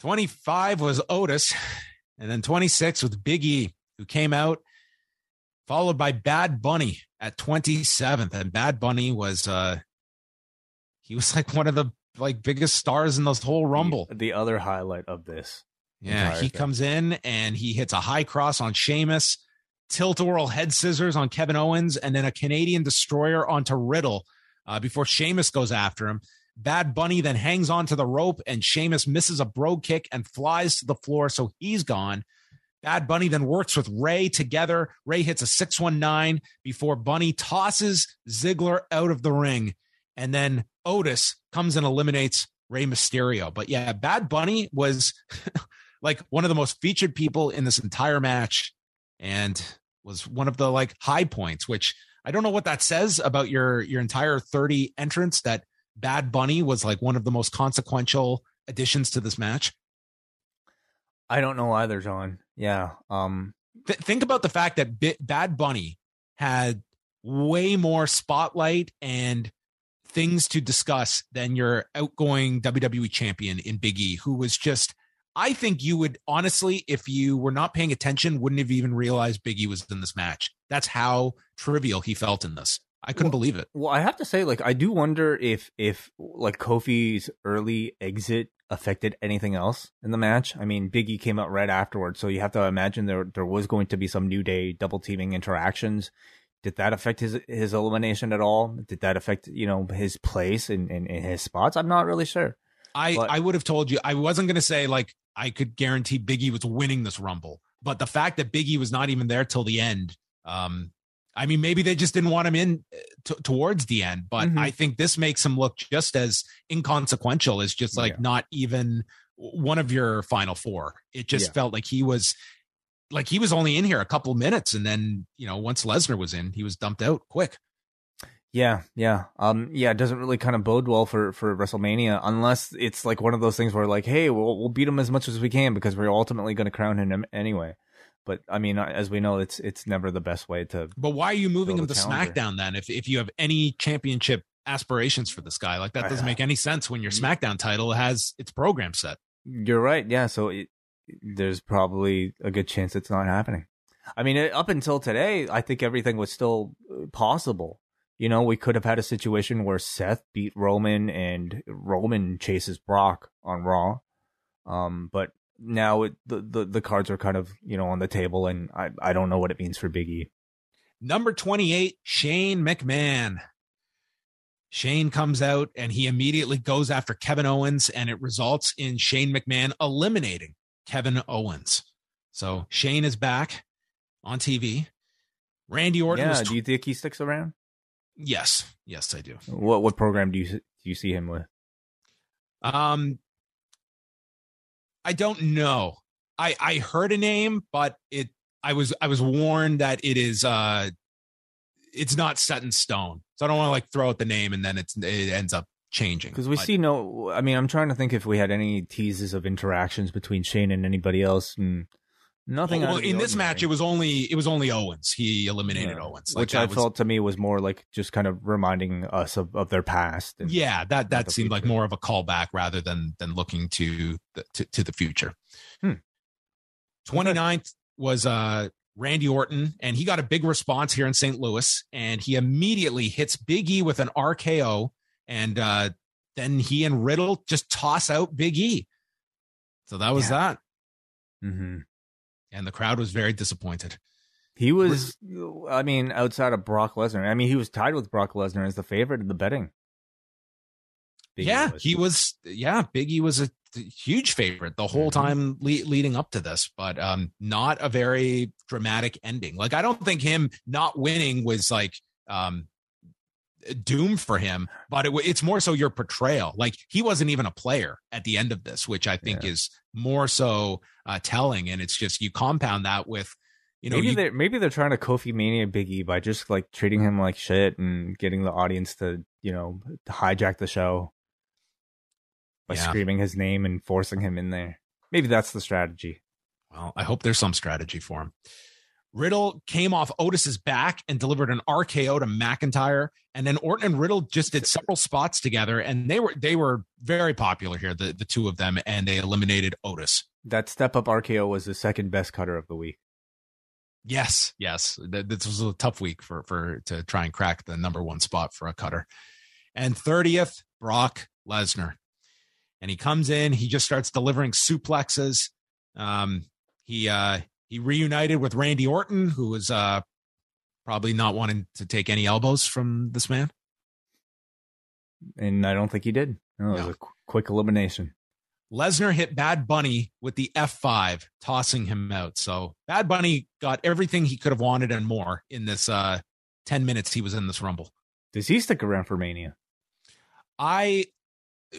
25 was Otis, and then 26 with Big E, who came out, followed by Bad Bunny at 27th. And Bad Bunny was uh he was like one of the like biggest stars in this whole rumble. The, the other highlight of this. Yeah, he thing. comes in and he hits a high cross on Sheamus, tilt a whirl head scissors on Kevin Owens, and then a Canadian destroyer onto Riddle uh, before Sheamus goes after him. Bad Bunny then hangs onto the rope and Sheamus misses a Brogue Kick and flies to the floor, so he's gone. Bad Bunny then works with Rey together. Rey hits a 619 before Bunny tosses Ziggler out of the ring. And then Otis comes and eliminates Rey Mysterio. But yeah, Bad Bunny was like one of the most featured people in this entire match and was one of the like high points, which I don't know what that says about your your entire 30 entrance that Bad Bunny was like one of the most consequential additions to this match? I don't know either, John. Yeah. Um Th- think about the fact that B- Bad Bunny had way more spotlight and things to discuss than your outgoing WWE champion in Big E, who was just I think you would honestly, if you were not paying attention, wouldn't have even realized Biggie was in this match. That's how trivial he felt in this. I couldn't Well- believe it. Well, I have to say, like, I do wonder if if like Kofi's early exit affected anything else in the match. I mean, Biggie came out right afterwards, so you have to imagine there there was going to be some New Day double teaming interactions. Did that affect his his elimination at all? Did that affect you know his place in in, in his spots? I'm not really sure. I But- I would have told you I wasn't going to say like I could guarantee Biggie was winning this Rumble, but the fact that Biggie was not even there till the end, um, I mean, maybe they just didn't want him in uh, t- towards the end. But Mhm. I think this makes him look just as inconsequential as just like Yeah. not even one of your final four. It just Yeah. felt like he was like he was only in here a couple minutes, and then you know once Lesnar was in, he was dumped out quick. Yeah, yeah, um, yeah. It doesn't really kind of bode well for for WrestleMania unless it's like one of those things where like, hey, we'll we'll beat him as much as we can because we're ultimately going to crown him anyway. But I mean, as we know, it's it's never the best way to. But why are you moving him to calendar. SmackDown then? If if you have any championship aspirations for this guy, like that doesn't make any sense when your SmackDown title has its program set. You're right. Yeah. So it, there's probably a good chance it's not happening. I mean, up until today, I think everything was still uh, possible. You know, we could have had a situation where Seth beat Roman and Roman chases Brock on Raw. Um, but now it, the, the the cards are kind of you know on the table, and I I don't know what it means for Big E. Number 28, Shane McMahon. Shane comes out and he immediately goes after Kevin Owens, and it results in Shane McMahon eliminating Kevin Owens. So Shane is back on TV. Randy Orton Yeah. was. Do you think he sticks around? yes, yes, I do. What what program do you do you see him with? Um, I don't know. I I heard a name, but it I was I was warned that it is uh it's not set in stone. So I don't want to like throw out the name and then it's it ends up changing. Because we But see no, I mean, I'm trying to think if we had any teases of interactions between Shane and anybody else, and nothing. Well, out of the in this match, it was only it was only Owens. He eliminated Yeah. Owens, Like, which I was- felt to me was more like just kind of reminding us of, of their past. and- Yeah, that that seemed like more of a callback rather than than looking to the to, to the future. Hmm. 29th was uh Randy Orton, and he got a big response here in St. Louis, and he immediately hits Big E with an RKO, and uh then he and Riddle just toss out Big E. So that was Yeah. that, Mhm. And the crowd was very disappointed. He was, I mean, outside of Brock Lesnar. I mean, he was tied with Brock Lesnar as the favorite in the betting. Big yeah, was. he was. Yeah, Biggie was a huge favorite the whole Mhm. time le- leading up to this, but um, not a very dramatic ending. Like I don't think him not winning was like um doom for him, but it, it's more so your portrayal. Like he wasn't even a player at the end of this, which I think Yeah. is more so uh, telling. And it's just you compound that with. You know, maybe you- they're maybe they're trying to Kofi Mania Big E by just like treating him like shit and getting the audience to you know hijack the show by Yeah. screaming his name and forcing him in there. Maybe that's the strategy. Well, I hope there's some strategy for him. Riddle came off Otis's back and delivered an RKO to McIntyre, and then Orton and Riddle just did several spots together, and they were they were very popular here, the the two of them, and they eliminated Otis. That step up RKO was the second best cutter of the week. Yes, yes, Th- this was a tough week for for to try and crack the number one spot for a cutter. And thirtieth, Brock Lesnar, and he comes in, he just starts delivering suplexes. Um, he uh he reunited with Randy Orton, who was uh probably not wanting to take any elbows from this man. And I don't think he did. No, it was No. a qu- quick elimination. Lesnar hit Bad Bunny with the F5, tossing him out. So Bad Bunny got everything he could have wanted and more in this uh 10 minutes he was in this rumble. Does he stick around for Mania? I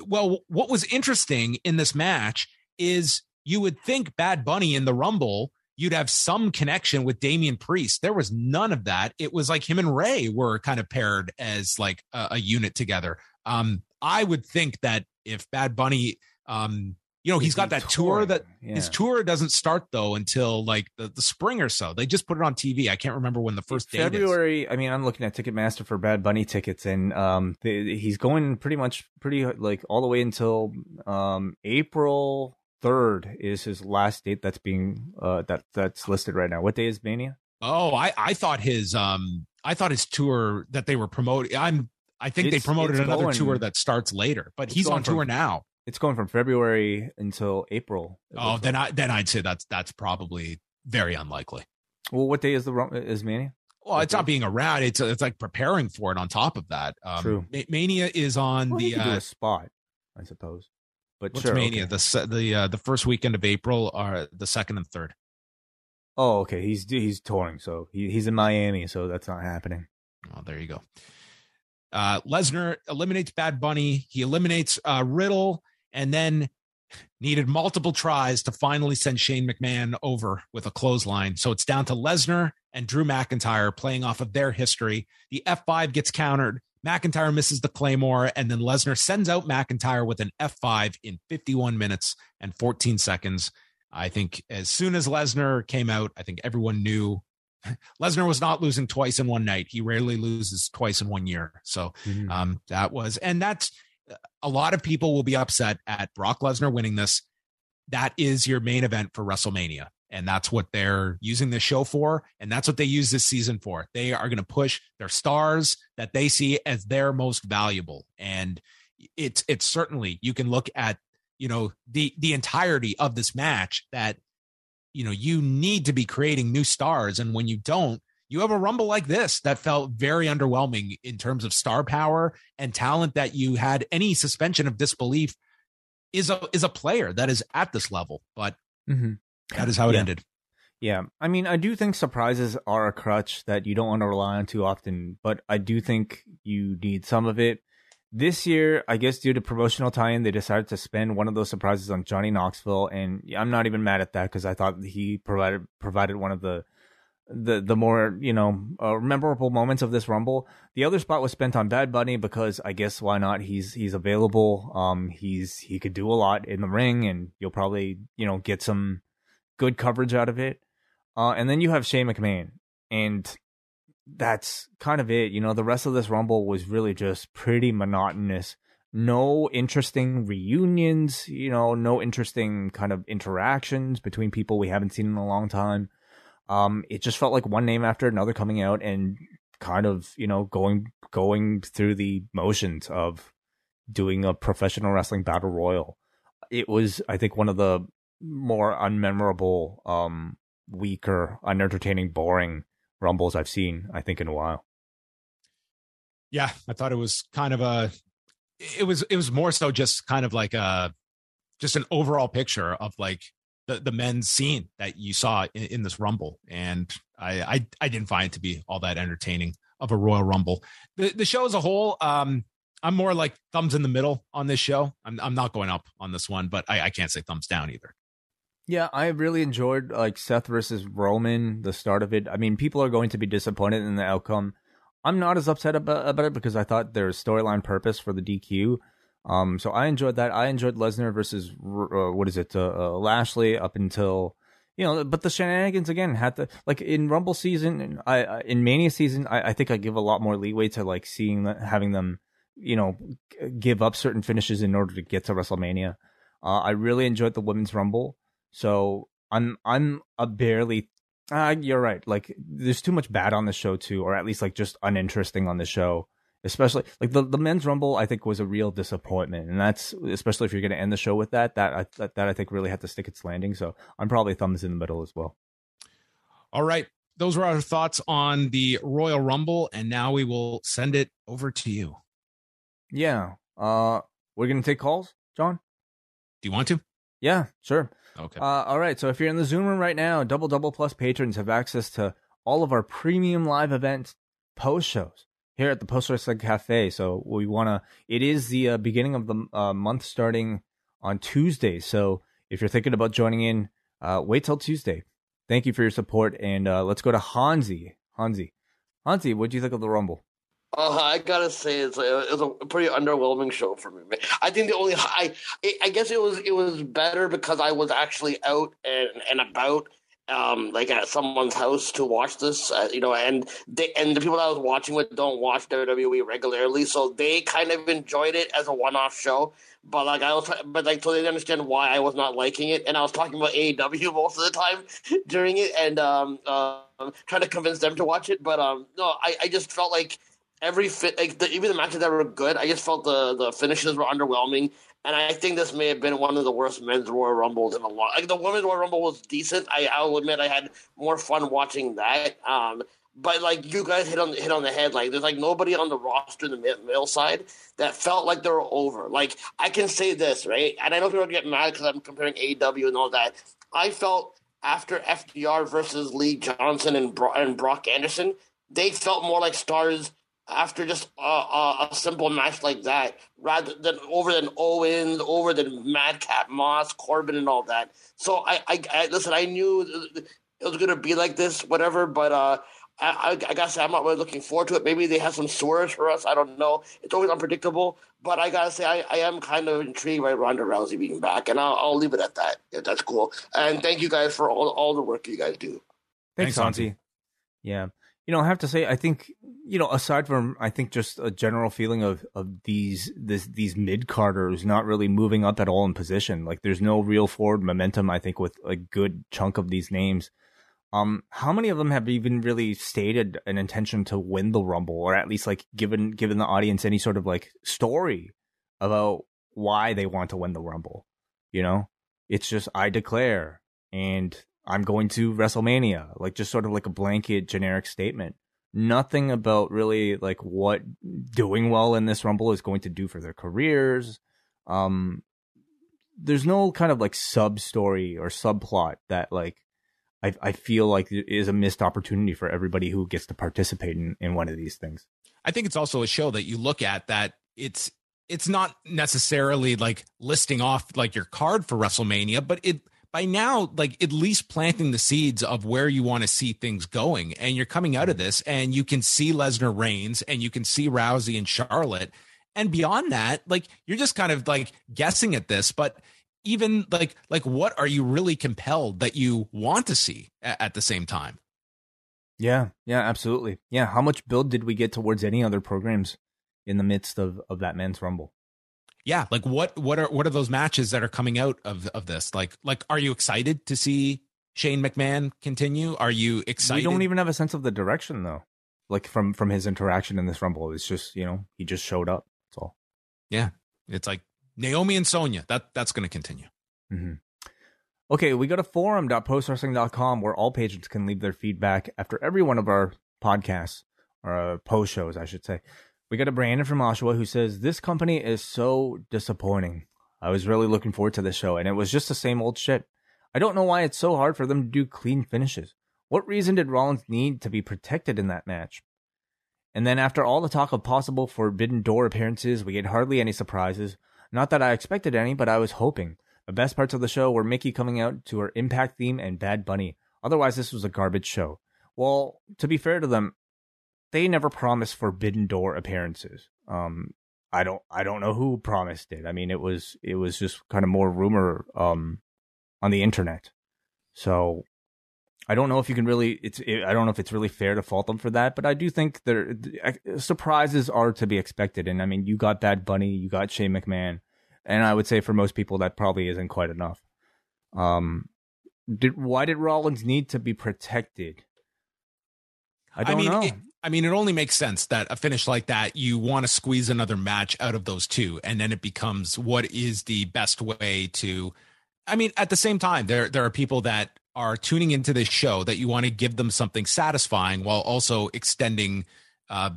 well, what was interesting in this match is you would think Bad Bunny in the Rumble, you'd have some connection with Damian Priest. There was none of that. It was like him and Rey were kind of paired as like a, a unit together. Um, I would think that if Bad Bunny, um, you know, he's got that tour that Yeah. his tour doesn't start though until like the, the spring or so. They just put it on TV. I can't remember when the first date is. February. I mean, I'm looking at Ticketmaster for Bad Bunny tickets, and um, he's going pretty much pretty like all the way until um April third is his last date that's being uh that that's listed right now. What day is Mania? Oh, I I thought his um I thought his tour that they were promoting. I'm I think it's, they promoted another going, tour that starts later, but he's on tour now. It's going from February until April. Oh, then I then I'd say that's that's probably very unlikely. Well, what day is the is Mania? Well, it's not being around. It's it's like preparing for it. On top of that, um, True. Mania is on well, the uh, spot, I suppose. But what's sure, Mania? Okay. The the uh, the first weekend of April, are the second and third. Oh, okay. He's he's touring, so he, he's in Miami, so that's not happening. Oh, there you go. Uh, Lesnar eliminates Bad Bunny. He eliminates uh, Riddle, and then needed multiple tries to finally send Shane McMahon over with a clothesline. So it's down to Lesnar and Drew McIntyre playing off of their history. The F5 gets countered. McIntyre misses the Claymore, and then Lesnar sends out McIntyre with an F5 in 51 minutes and 14 seconds. I think as soon as Lesnar came out, I think everyone knew Lesnar was not losing twice in one night. He rarely loses twice in one year. So mm-hmm. um, that was, and that's a lot of people will be upset at Brock Lesnar winning this. That is your main event for WrestleMania. And that's what they're using this show for. And that's what they use this season for. They are going to push their stars that they see as their most valuable. And it's, it's certainly, you can look at, you know, the, the entirety of this match that, you know, you need to be creating new stars. And when you don't, you have a rumble like this that felt very underwhelming in terms of star power and talent that you had any suspension of disbelief is a is a player that is at this level but mm-hmm. That is how it yeah. ended yeah i mean i do think surprises are a crutch that you don't want to rely on too often but i do think you need some of it this year, I guess due to promotional tie-in, they decided to spend one of those surprises on Johnny Knoxville, and I'm not even mad at that because I thought he provided provided one of the the the more you know uh, memorable moments of this rumble. The other spot was spent on Bad Bunny because I guess why not? He's he's available. Um, he's he could do a lot in the ring, and you'll probably you know get some good coverage out of it. Uh, and then you have Shane McMahon, and that's kind of it. You know, the rest of this rumble was really just pretty monotonous. No interesting reunions, you know, no interesting kind of interactions between people we haven't seen in a long time um, it just felt like one name after another coming out and kind of you know going going through the motions of doing a professional wrestling battle royal. It was, I think, one of the more unmemorable, um, weaker, unentertaining, boring rumbles I've seen. I think in a while. Yeah, I thought it was kind of a. It was it was more so just kind of like a, just an overall picture of like the, the men's scene that you saw in, in this rumble and I, I, I didn't find it to be all that entertaining of a royal rumble the the show as a whole um i'm more like thumbs in the middle on this show i'm, I'm not going up on this one but I, I can't say thumbs down either yeah, I really enjoyed like Seth versus Roman, the start of it. I mean, people are going to be disappointed in the outcome. I'm not as upset about, about it because I thought there's storyline purpose for the DQ. Um, so I enjoyed that. I enjoyed Lesnar versus uh, what is it, uh, uh, Lashley up until you know, but the shenanigans again had to like in Rumble season, I in Mania season, I, I think I give a lot more leeway to like seeing having them, you know, give up certain finishes in order to get to WrestleMania. Uh, I really enjoyed the women's Rumble, so I'm I'm a barely. Uh, you're right. Like, there's too much bad on the show too, or at least like just uninteresting on the show especially like the, the men's rumble i think was a real disappointment and that's especially if you're going to end the show with that that, that that i think really had to stick its landing so i'm probably thumbs in the middle as well all right those were our thoughts on the royal rumble and now we will send it over to you yeah uh we're going to take calls john do you want to yeah sure okay uh, all right so if you're in the zoom room right now double double plus patrons have access to all of our premium live events post shows here at the Post Wrestling Cafe. So we want to. It is the uh, beginning of the uh, month, starting on Tuesday. So if you're thinking about joining in, uh, wait till Tuesday. Thank you for your support, and uh, let's go to Hansi. Hansi, Hansi, what do you think of the Rumble? Uh, I gotta say, it's a, it was a pretty underwhelming show for me. I think the only I I guess it was it was better because I was actually out and, and about um, like at someone's house to watch this, uh, you know, and they and the people that I was watching with don't watch WWE regularly, so they kind of enjoyed it as a one-off show. But like I was, but like so they understand why I was not liking it, and I was talking about AEW most of the time during it, and um, uh, trying to convince them to watch it. But um, no, I, I just felt like every fit, like the, even the matches that were good, I just felt the the finishes were underwhelming. And I think this may have been one of the worst men's Royal Rumbles in a long. Like the women's Royal Rumble was decent. I I'll admit I had more fun watching that. Um, but like you guys hit on hit on the head. Like there's like nobody on the roster in the male side that felt like they were over. Like I can say this right, and I know people get mad because I'm comparing AEW and all that. I felt after FTR versus Lee Johnson and, Bro- and Brock Anderson, they felt more like stars after just a, a, a, simple match like that, rather than over than Owens, over than Madcap Moss, Corbin, and all that. So I, I, I listen. I knew it was going to be like this, whatever. But uh, I, I, gotta say, I'm not really looking forward to it. Maybe they have some swerves for us. I don't know. It's always unpredictable. But I gotta say, I, I am kind of intrigued by Ronda Rousey being back, and I'll, I'll leave it at that. Yeah, that's cool. And thank you guys for all, all the work you guys do. Thanks, Santi. Yeah you know, I have to say, I think, you know, aside from, I think just a general feeling of, of these, this, these mid carders not really moving up at all in position. Like there's no real forward momentum, I think, with a good chunk of these names. Um, how many of them have even really stated an intention to win the Rumble or at least like given, given the audience any sort of like story about why they want to win the Rumble? You know, it's just, I declare and I'm going to WrestleMania, like just sort of like a blanket generic statement. Nothing about really like what doing well in this Rumble is going to do for their careers. Um, there's no kind of like sub story or subplot that like I I feel like is a missed opportunity for everybody who gets to participate in, in one of these things. I think it's also a show that you look at that it's it's not necessarily like listing off like your card for WrestleMania, but it by now, like at least planting the seeds of where you want to see things going. And you're coming out of this and you can see Lesnar Reigns and you can see Rousey and Charlotte. And beyond that, like you're just kind of like guessing at this, but even like like what are you really compelled that you want to see at, at the same time? Yeah, yeah, absolutely. Yeah, how much build did we get towards any other programs in the midst of of that men's rumble? Yeah like what what are what are those matches that are coming out of of this? Like like are you excited to see shane mcmahon continue? Are you excited we don't even have a sense of the direction though. Like from from his interaction in this rumble it's just you know he just showed up that's all. Yeah it's like naomi and sonya that that's going to continue. Mm-hmm. okay we go to forum.postwrestling.com where all patrons can leave their feedback after every one of our podcasts or uh, post shows i should say we got a Brandon from Oshawa who says, This company is so disappointing. I was really looking forward to this show, and it was just the same old shit. I don't know why it's so hard for them to do clean finishes. What reason did Rollins need to be protected in that match? And then, after all the talk of possible Forbidden Door appearances, we get hardly any surprises. Not that I expected any, but I was hoping. The best parts of the show were Mickie coming out to her Impact theme and Bad Bunny. Otherwise, this was a garbage show. Well, to be fair to them, they never promised Forbidden Door appearances. Um, I don't I don't know who promised it. I mean, it was it was just kind of more rumor um on the internet. So I don't know if you can really it's it, I don't know if it's really fair to fault them for that, but I do think there surprises are to be expected. And I mean, you got Bad Bunny, you got Shane McMahon, and I would say for most people that probably isn't quite enough. Um, did why did Rollins need to be protected? I don't I mean, know. It, I mean, it only makes sense that a finish like that, you want to squeeze another match out of those two, and then it becomes what is the best way to. I mean, at the same time, there there are people that are tuning into this show that you want to give them something satisfying while also extending, uh,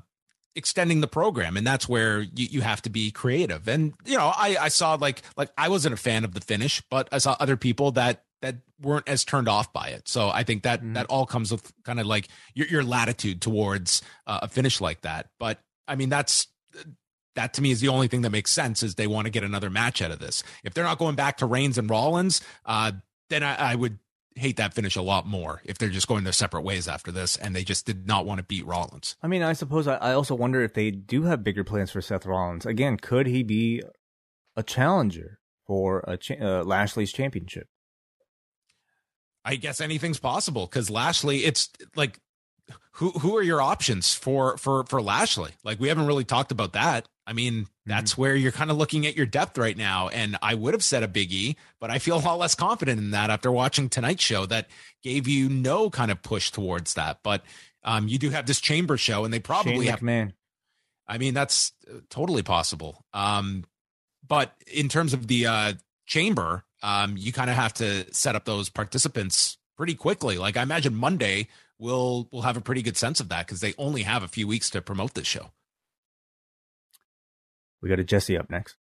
extending the program, and that's where you, you have to be creative. And you know, I I saw like like I wasn't a fan of the finish, but I saw other people that that weren't as turned off by it. So I think that mm-hmm. that all comes with kind of like your, your latitude towards uh, a finish like that. But I mean, that's that to me is the only thing that makes sense is they want to get another match out of this. If they're not going back to Reigns and Rollins, uh, then I, I would hate that finish a lot more if they're just going their separate ways after this and they just did not want to beat Rollins. I mean, I suppose I, I also wonder if they do have bigger plans for Seth Rollins. Again, could he be a challenger for a cha- uh, Lashley's championship? I guess anything's possible because Lashley, it's like who who are your options for for for Lashley? Like we haven't really talked about that. I mean, that's mm-hmm. where you're kind of looking at your depth right now. And I would have said a Big E, but I feel a lot less confident in that after watching tonight's show that gave you no kind of push towards that. But um, you do have this chamber show, and they probably Shane have. Man, I mean, that's uh, totally possible. Um, but in terms of the uh, chamber, um, you kind of have to set up those participants pretty quickly. Like I imagine Monday we'll we'll have a pretty good sense of that because they only have a few weeks to promote this show. We got a Jesse up next.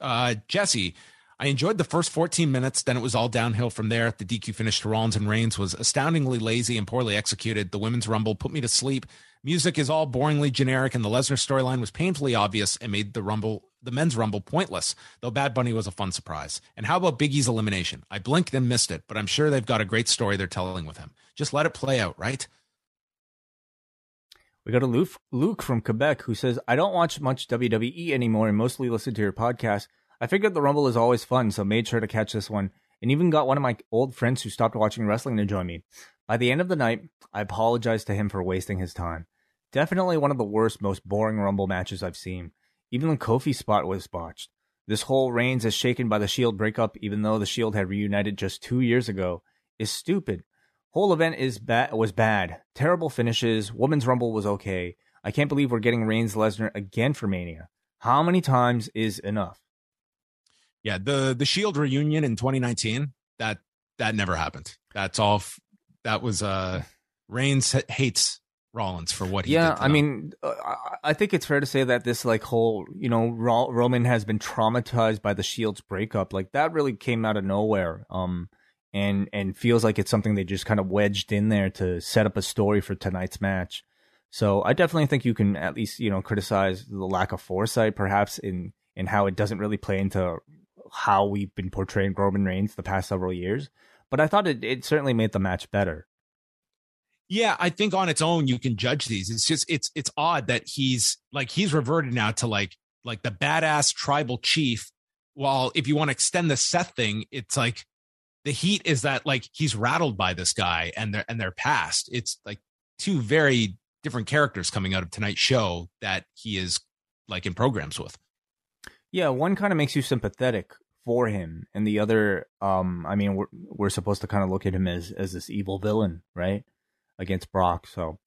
Uh, Jesse, I enjoyed the first 14 minutes. Then it was all downhill from there. The DQ finish to Rollins and Reigns was astoundingly lazy and poorly executed. The women's rumble put me to sleep. Music is all boringly generic, and the Lesnar storyline was painfully obvious and made the rumble, the men's rumble, pointless. Though Bad Bunny was a fun surprise. And how about Big E's elimination? I blinked and missed it, but I'm sure they've got a great story they're telling with him. Just let it play out, right? We got a Luke, from Quebec who says, I don't watch much WWE anymore and mostly listen to your podcast. I figured the Rumble is always fun, so made sure to catch this one, and even got one of my old friends who stopped watching wrestling to join me. By the end of the night, I apologized to him for wasting his time. Definitely one of the worst, most boring Rumble matches I've seen. Even the Kofi's spot was botched. This whole Reigns is shaken by the Shield breakup, even though the Shield had reunited just two years ago, is stupid. Whole event is bad was bad. Terrible finishes. Women's Rumble was okay. I can't believe we're getting Reigns Lesnar again for Mania. How many times is enough? Yeah, the the Shield reunion in 2019 that that never happened. That's all. That was uh Reigns hates Rollins for what he yeah, I mean, uh, I think it's fair to say that this like whole, you know, Roman has been traumatized by the Shield's breakup. Like that really came out of nowhere. Um, and and feels like it's something they just kind of wedged in there to set up a story for tonight's match. So I definitely think you can at least you know criticize the lack of foresight, perhaps in in how it doesn't really play into how we've been portraying Roman Reigns the past several years. But I thought it, it certainly made the match better. Yeah, I think on its own you can judge these. It's just it's it's odd that he's like he's reverted now to like like the badass tribal chief. While if you want to extend the Seth thing, it's like the heat is that like he's rattled by this guy and their and their past. It's like two very different characters coming out of tonight's show that he is like in programs with. Yeah, one kind of makes you sympathetic for him, and the other, um, I mean, we're we're supposed to kind of look at him as as this evil villain, right, against Brock. So,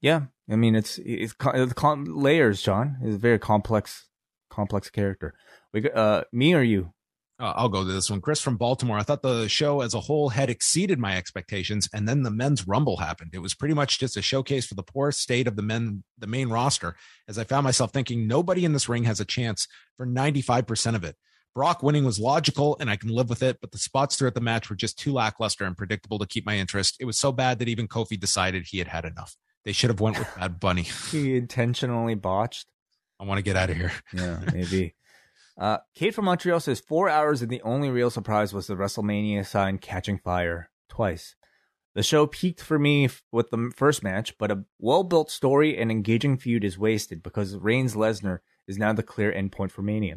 yeah, I mean, it's it's, it's layers. John is a very complex complex character. We uh, me or you? Uh, I'll go to this one. Chris from Baltimore. I thought the show as a whole had exceeded my expectations, and then the men's rumble happened. It was pretty much just a showcase for the poor state of the men, the main roster. As I found myself thinking, nobody in this ring has a chance for ninety five percent of it. Brock winning was logical, and I can live with it, but the spots throughout the match were just too lackluster and predictable to keep my interest. It was so bad that even Kofi decided he had had enough. They should have went with Bad Bunny. he intentionally botched. I want to get out of here. Yeah, maybe. Uh, Kate from Montreal says four hours and the only real surprise was the WrestleMania sign catching fire twice. The show peaked for me with the first match, but a well built story and engaging feud is wasted because Reigns Lesnar is now the clear endpoint for Mania.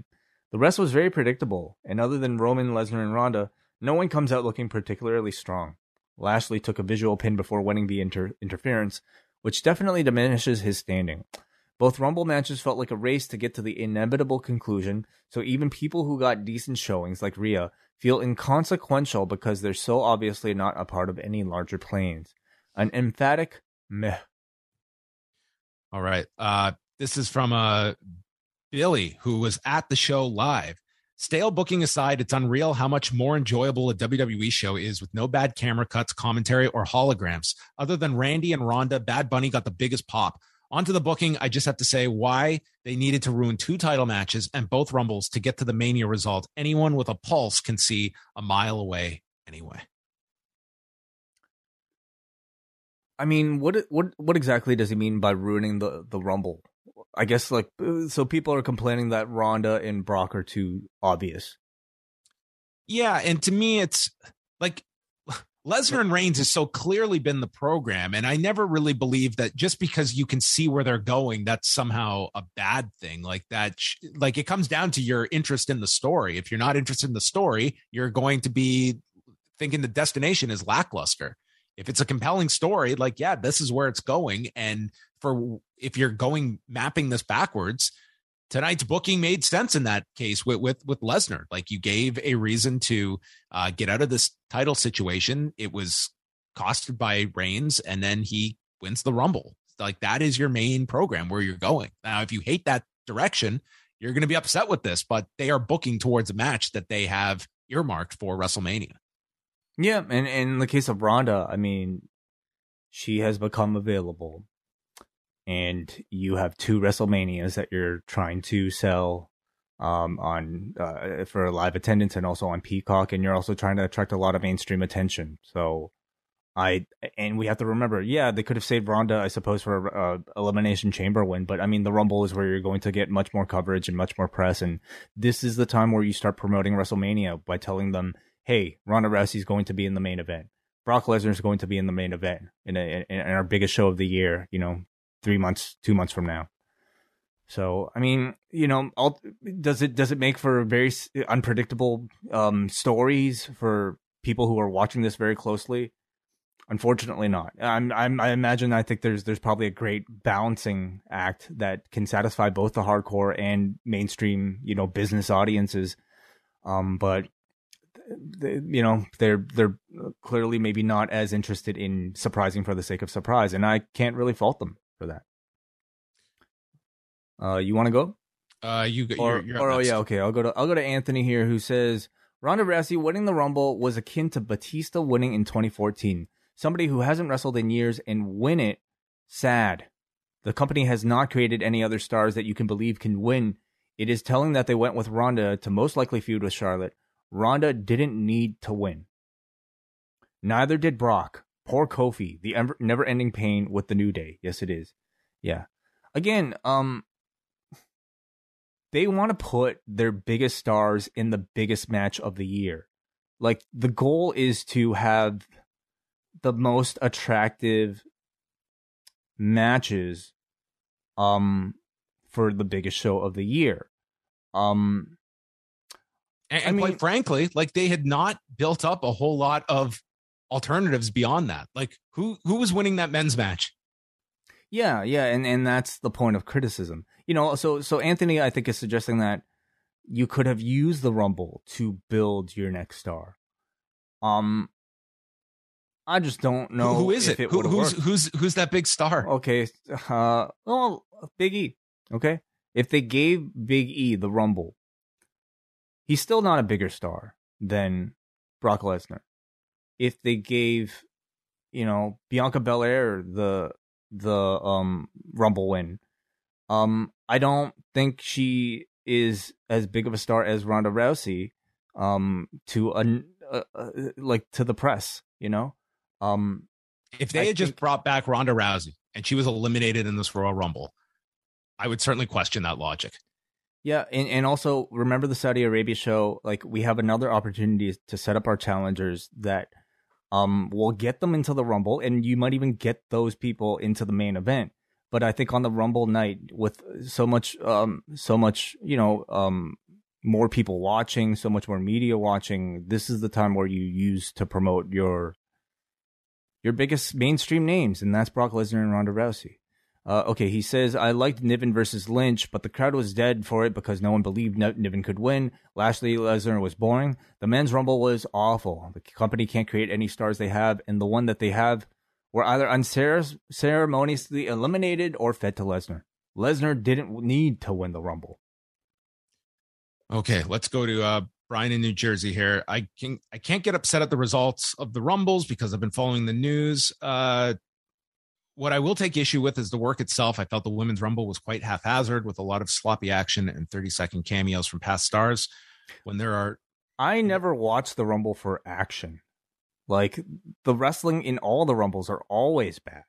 The rest was very predictable, and other than Roman, Lesnar, and Ronda, no one comes out looking particularly strong. Lashley took a visual pin before winning the inter- interference, which definitely diminishes his standing. Both Rumble matches felt like a race to get to the inevitable conclusion, so even people who got decent showings, like Rhea, feel inconsequential because they're so obviously not a part of any larger plans. An emphatic meh. All right. Uh, this is from uh, Billy, who was at the show live. Stale booking aside, it's unreal how much more enjoyable a WWE show is with no bad camera cuts, commentary, or holograms. Other than Randy and Ronda, Bad Bunny got the biggest pop. Onto the booking, I just have to say why they needed to ruin two title matches and both rumbles to get to the Mania result. Anyone with a pulse can see a mile away anyway. I mean, what what what exactly does he mean by ruining the the rumble? I guess like uh, so people are complaining that Ronda and Brock are too obvious. Yeah, and to me it's like Lesnar and Reigns has so clearly been the program, and I never really believe that just because you can see where they're going, that's somehow a bad thing. Like that, like it comes down to your interest in the story. If you're not interested in the story, you're going to be thinking the destination is lackluster. If it's a compelling story, like, yeah, this is where it's going. And for if you're going mapping this backwards, tonight's booking made sense in that case with with, with Lesnar. Like you gave a reason to uh, get out of this title situation. It was costed by Reigns, and then he wins the Rumble. Like that is your main program where you're going. Now, if you hate that direction, you're going to be upset with this, but they are booking towards a match that they have earmarked for WrestleMania. Yeah, and, and in the case of Ronda, I mean, she has become available, and you have two WrestleManias that you're trying to sell um, on uh, for live attendance and also on Peacock, and you're also trying to attract a lot of mainstream attention. So I and we have to remember, yeah, they could have saved Ronda, I suppose, for a, a, elimination chamber win, but I mean, the Rumble is where you're going to get much more coverage and much more press, and this is the time where you start promoting WrestleMania by telling them, "Hey, Ronda Rousey is going to be in the main event. Brock Lesnar is going to be in the main event in, a, in, in our biggest show of the year. You know, three months, two months from now." So, I mean, you know, I'll, does it does it make for very unpredictable um, stories for people who are watching this very closely? Unfortunately, not. I'm, I'm, I imagine. I think there's there's probably a great balancing act that can satisfy both the hardcore and mainstream, you know, business audiences. Um, but they, you know, they're they're clearly maybe not as interested in surprising for the sake of surprise, and I can't really fault them for that. Uh, you want to go? Uh, you or, you're, you're or oh yeah, okay. I'll go to I'll go to Anthony here, who says Ronda Rousey winning the Rumble was akin to Batista winning in 2014 somebody who hasn't wrestled in years and win it, sad. The company has not created any other stars that you can believe can win. It is telling that they went with Ronda to most likely feud with Charlotte. Ronda didn't need to win. Neither did Brock. Poor Kofi. The never ending pain with the New Day. Yes, it is. Yeah. Again, um, they want to put their biggest stars in the biggest match of the year. Like the goal is to have the most attractive matches um for the biggest show of the year. Um and, and I mean, quite frankly, like they had not built up a whole lot of alternatives beyond that. Like who who was winning that men's match? Yeah, yeah, and and that's the point of criticism. You know, so so Anthony I think is suggesting that you could have used the Rumble to build your next star. Um I just don't know who, who is it. it who, who's worked. who's who's that big star? Okay, uh, well, Big E. Okay, if they gave Big E the Rumble, he's still not a bigger star than Brock Lesnar. If they gave, you know, Bianca Belair the the um Rumble win, um, I don't think she is as big of a star as Ronda Rousey, um, to a uh, uh, like to the press, you know. Um, if they I had think, just brought back Ronda Rousey and she was eliminated in this Royal Rumble, I would certainly question that logic. Yeah, and, and also remember the Saudi Arabia show. Like we have another opportunity to set up our challengers that um we'll get them into the Rumble, and you might even get those people into the main event. But I think on the Rumble night, with so much um so much you know um more people watching, so much more media watching, this is the time where you use to promote your your biggest mainstream names, and that's Brock Lesnar and Ronda Rousey. Uh, okay, he says, I liked Niven versus Lynch, but the crowd was dead for it because no one believed Niven could win. Lashley Lesnar was boring. The men's rumble was awful. The company can't create any stars they have, and the one that they have were either unceremoniously eliminated or fed to Lesnar. Lesnar didn't need to win the rumble. Okay, let's go to uh, Brian in New Jersey here. I can I can't get upset at the results of the rumbles because I've been following the news. Uh, what I will take issue with is the work itself. I felt the women's rumble was quite haphazard with a lot of sloppy action and 30 second cameos from past stars. When there are I never watched the rumble for action. Like the wrestling in all the rumbles are always bad.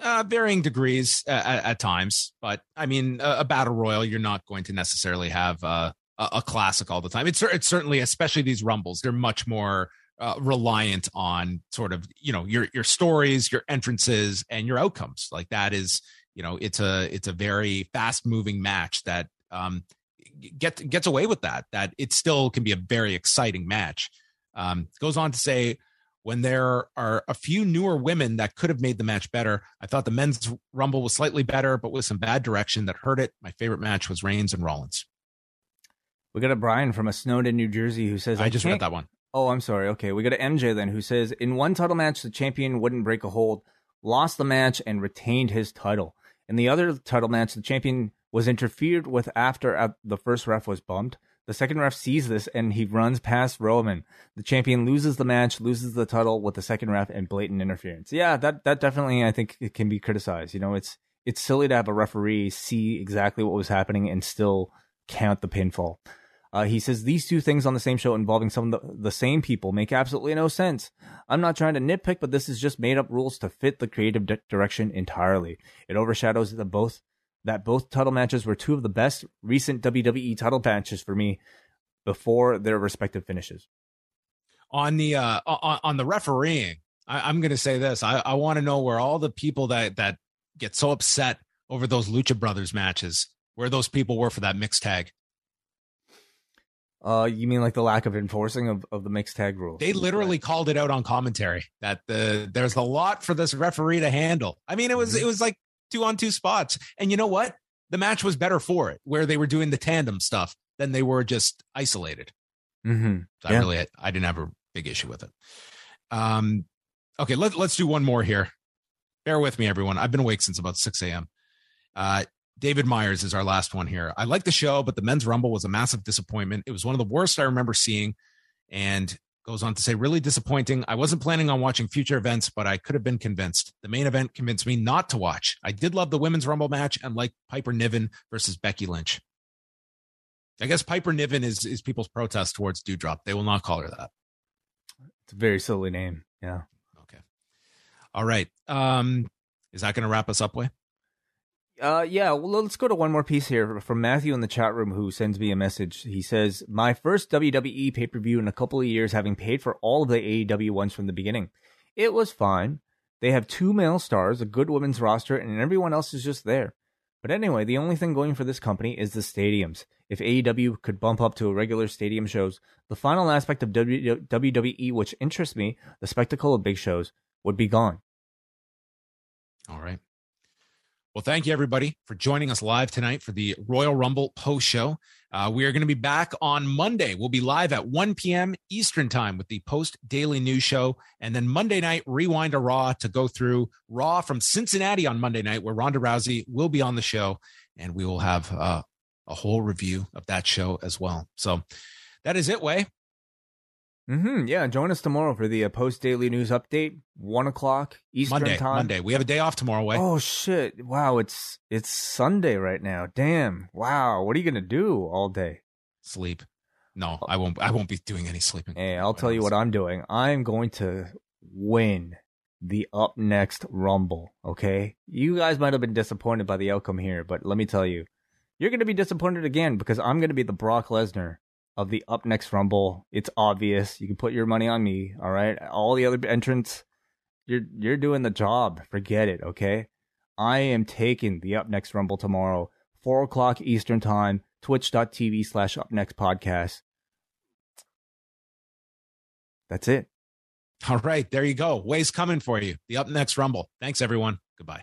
Uh, varying degrees uh, at, at, times, but I mean, a, a, battle royal, you're not going to necessarily have uh, a, a classic all the time. It's it's certainly, especially these rumbles, they're much more uh, reliant on sort of you know your your stories, your entrances, and your outcomes. Like that is you know it's a it's a very fast moving match that um, get gets away with that. That it still can be a very exciting match. Um, goes on to say when there are a few newer women that could have made the match better. I thought the men's rumble was slightly better, but with some bad direction that hurt it. My favorite match was Reigns and Rollins. We got a Brian from a Snowden, New Jersey, who says, "I, I just read that one." Oh, I'm sorry. Okay, we got an MJ then, who says, "In one title match, the champion wouldn't break a hold, lost the match, and retained his title. In the other title match, the champion was interfered with after uh, the first ref was bumped. The second ref sees this and he runs past Roman. The champion loses the match, loses the title with the second ref and blatant interference. Yeah, that that definitely I think it can be criticized. You know, it's it's silly to have a referee see exactly what was happening and still count the pinfall. Uh, he says these two things on the same show involving some of the, the same people make absolutely no sense. I'm not trying to nitpick, but this is just made up rules to fit the creative di- direction entirely. It overshadows the both that both title matches were two of the best recent WWE title matches for me before their respective finishes. On the uh, on, on the refereeing, I, am going to say this: I, I want to know where all the people that that get so upset over those Lucha Brothers matches, where those people were for that mixed tag. Uh, you mean like the lack of enforcing of, of the mixed tag rule? They literally called it out on commentary that the there's a lot for this referee to handle. I mean, it was mm-hmm. it was like two on two spots. And you know what? The match was better for it, where they were doing the tandem stuff than they were just isolated. Mm-hmm. So yeah. I really, I didn't have a big issue with it. Um, okay, let, let's do one more here. Bear with me, everyone. I've been awake since about 6 a.m. Uh, David Myers is our last one here. I like the show, but the men's rumble was a massive disappointment. It was one of the worst I remember seeing. And Goes on to say, really disappointing. I wasn't planning on watching future events, but I could have been convinced. The main event convinced me not to watch. I did love the women's rumble match and like Piper Niven versus Becky Lynch. I guess Piper Niven is is people's protest towards Doudrop. They will not call her that. It's a very silly name. Yeah. Okay. All right. Um, is that going to wrap us up, Wai? Uh, yeah, well, let's go to one more piece here from Matthew in the chat room who sends me a message. He says, My first WWE pay per view in a couple of years, having paid for all of the AEW ones from the beginning. It was fine. They have two male stars, a good women's roster, and everyone else is just there. But anyway, the only thing going for this company is the stadiums. If AEW could bump up to a regular stadium shows, the final aspect of WWE, which interests me, the spectacle of big shows, would be gone. All right. Well, thank you everybody for joining us live tonight for the Royal Rumble post show. Uh, we are going to be back on Monday. We'll be live at 1 p.m. Eastern time with the post daily news show. And then Monday night, rewind to Raw to go through Raw from Cincinnati on Monday night, where Ronda Rousey will be on the show. And we will have uh, a whole review of that show as well. So that is it, Wai. Mm-hmm. Yeah, join us tomorrow for the uh, post daily news update, one o'clock Eastern Monday, time. Monday. We have a day off tomorrow. Wai. Oh shit! Wow, it's it's Sunday right now. Damn. Wow. What are you gonna do all day? Sleep. No, I won't. I won't be doing any sleeping. Hey, I'll tell you what I'm doing. I'm going to win the up next Rumble. Okay, you guys might have been disappointed by the outcome here, but let me tell you, you're going to be disappointed again because I'm going to be the Brock Lesnar of the up next Rumble. It's obvious. You can put your money on me. All right. All the other entrants, you're you're doing the job. Forget it. Okay. I am taking the up next Rumble tomorrow, four o'clock Eastern time, twitch.tv slash up next podcast. That's it. All right. There you go. Wai's coming for you. The up next Rumble. Thanks, everyone. Goodbye.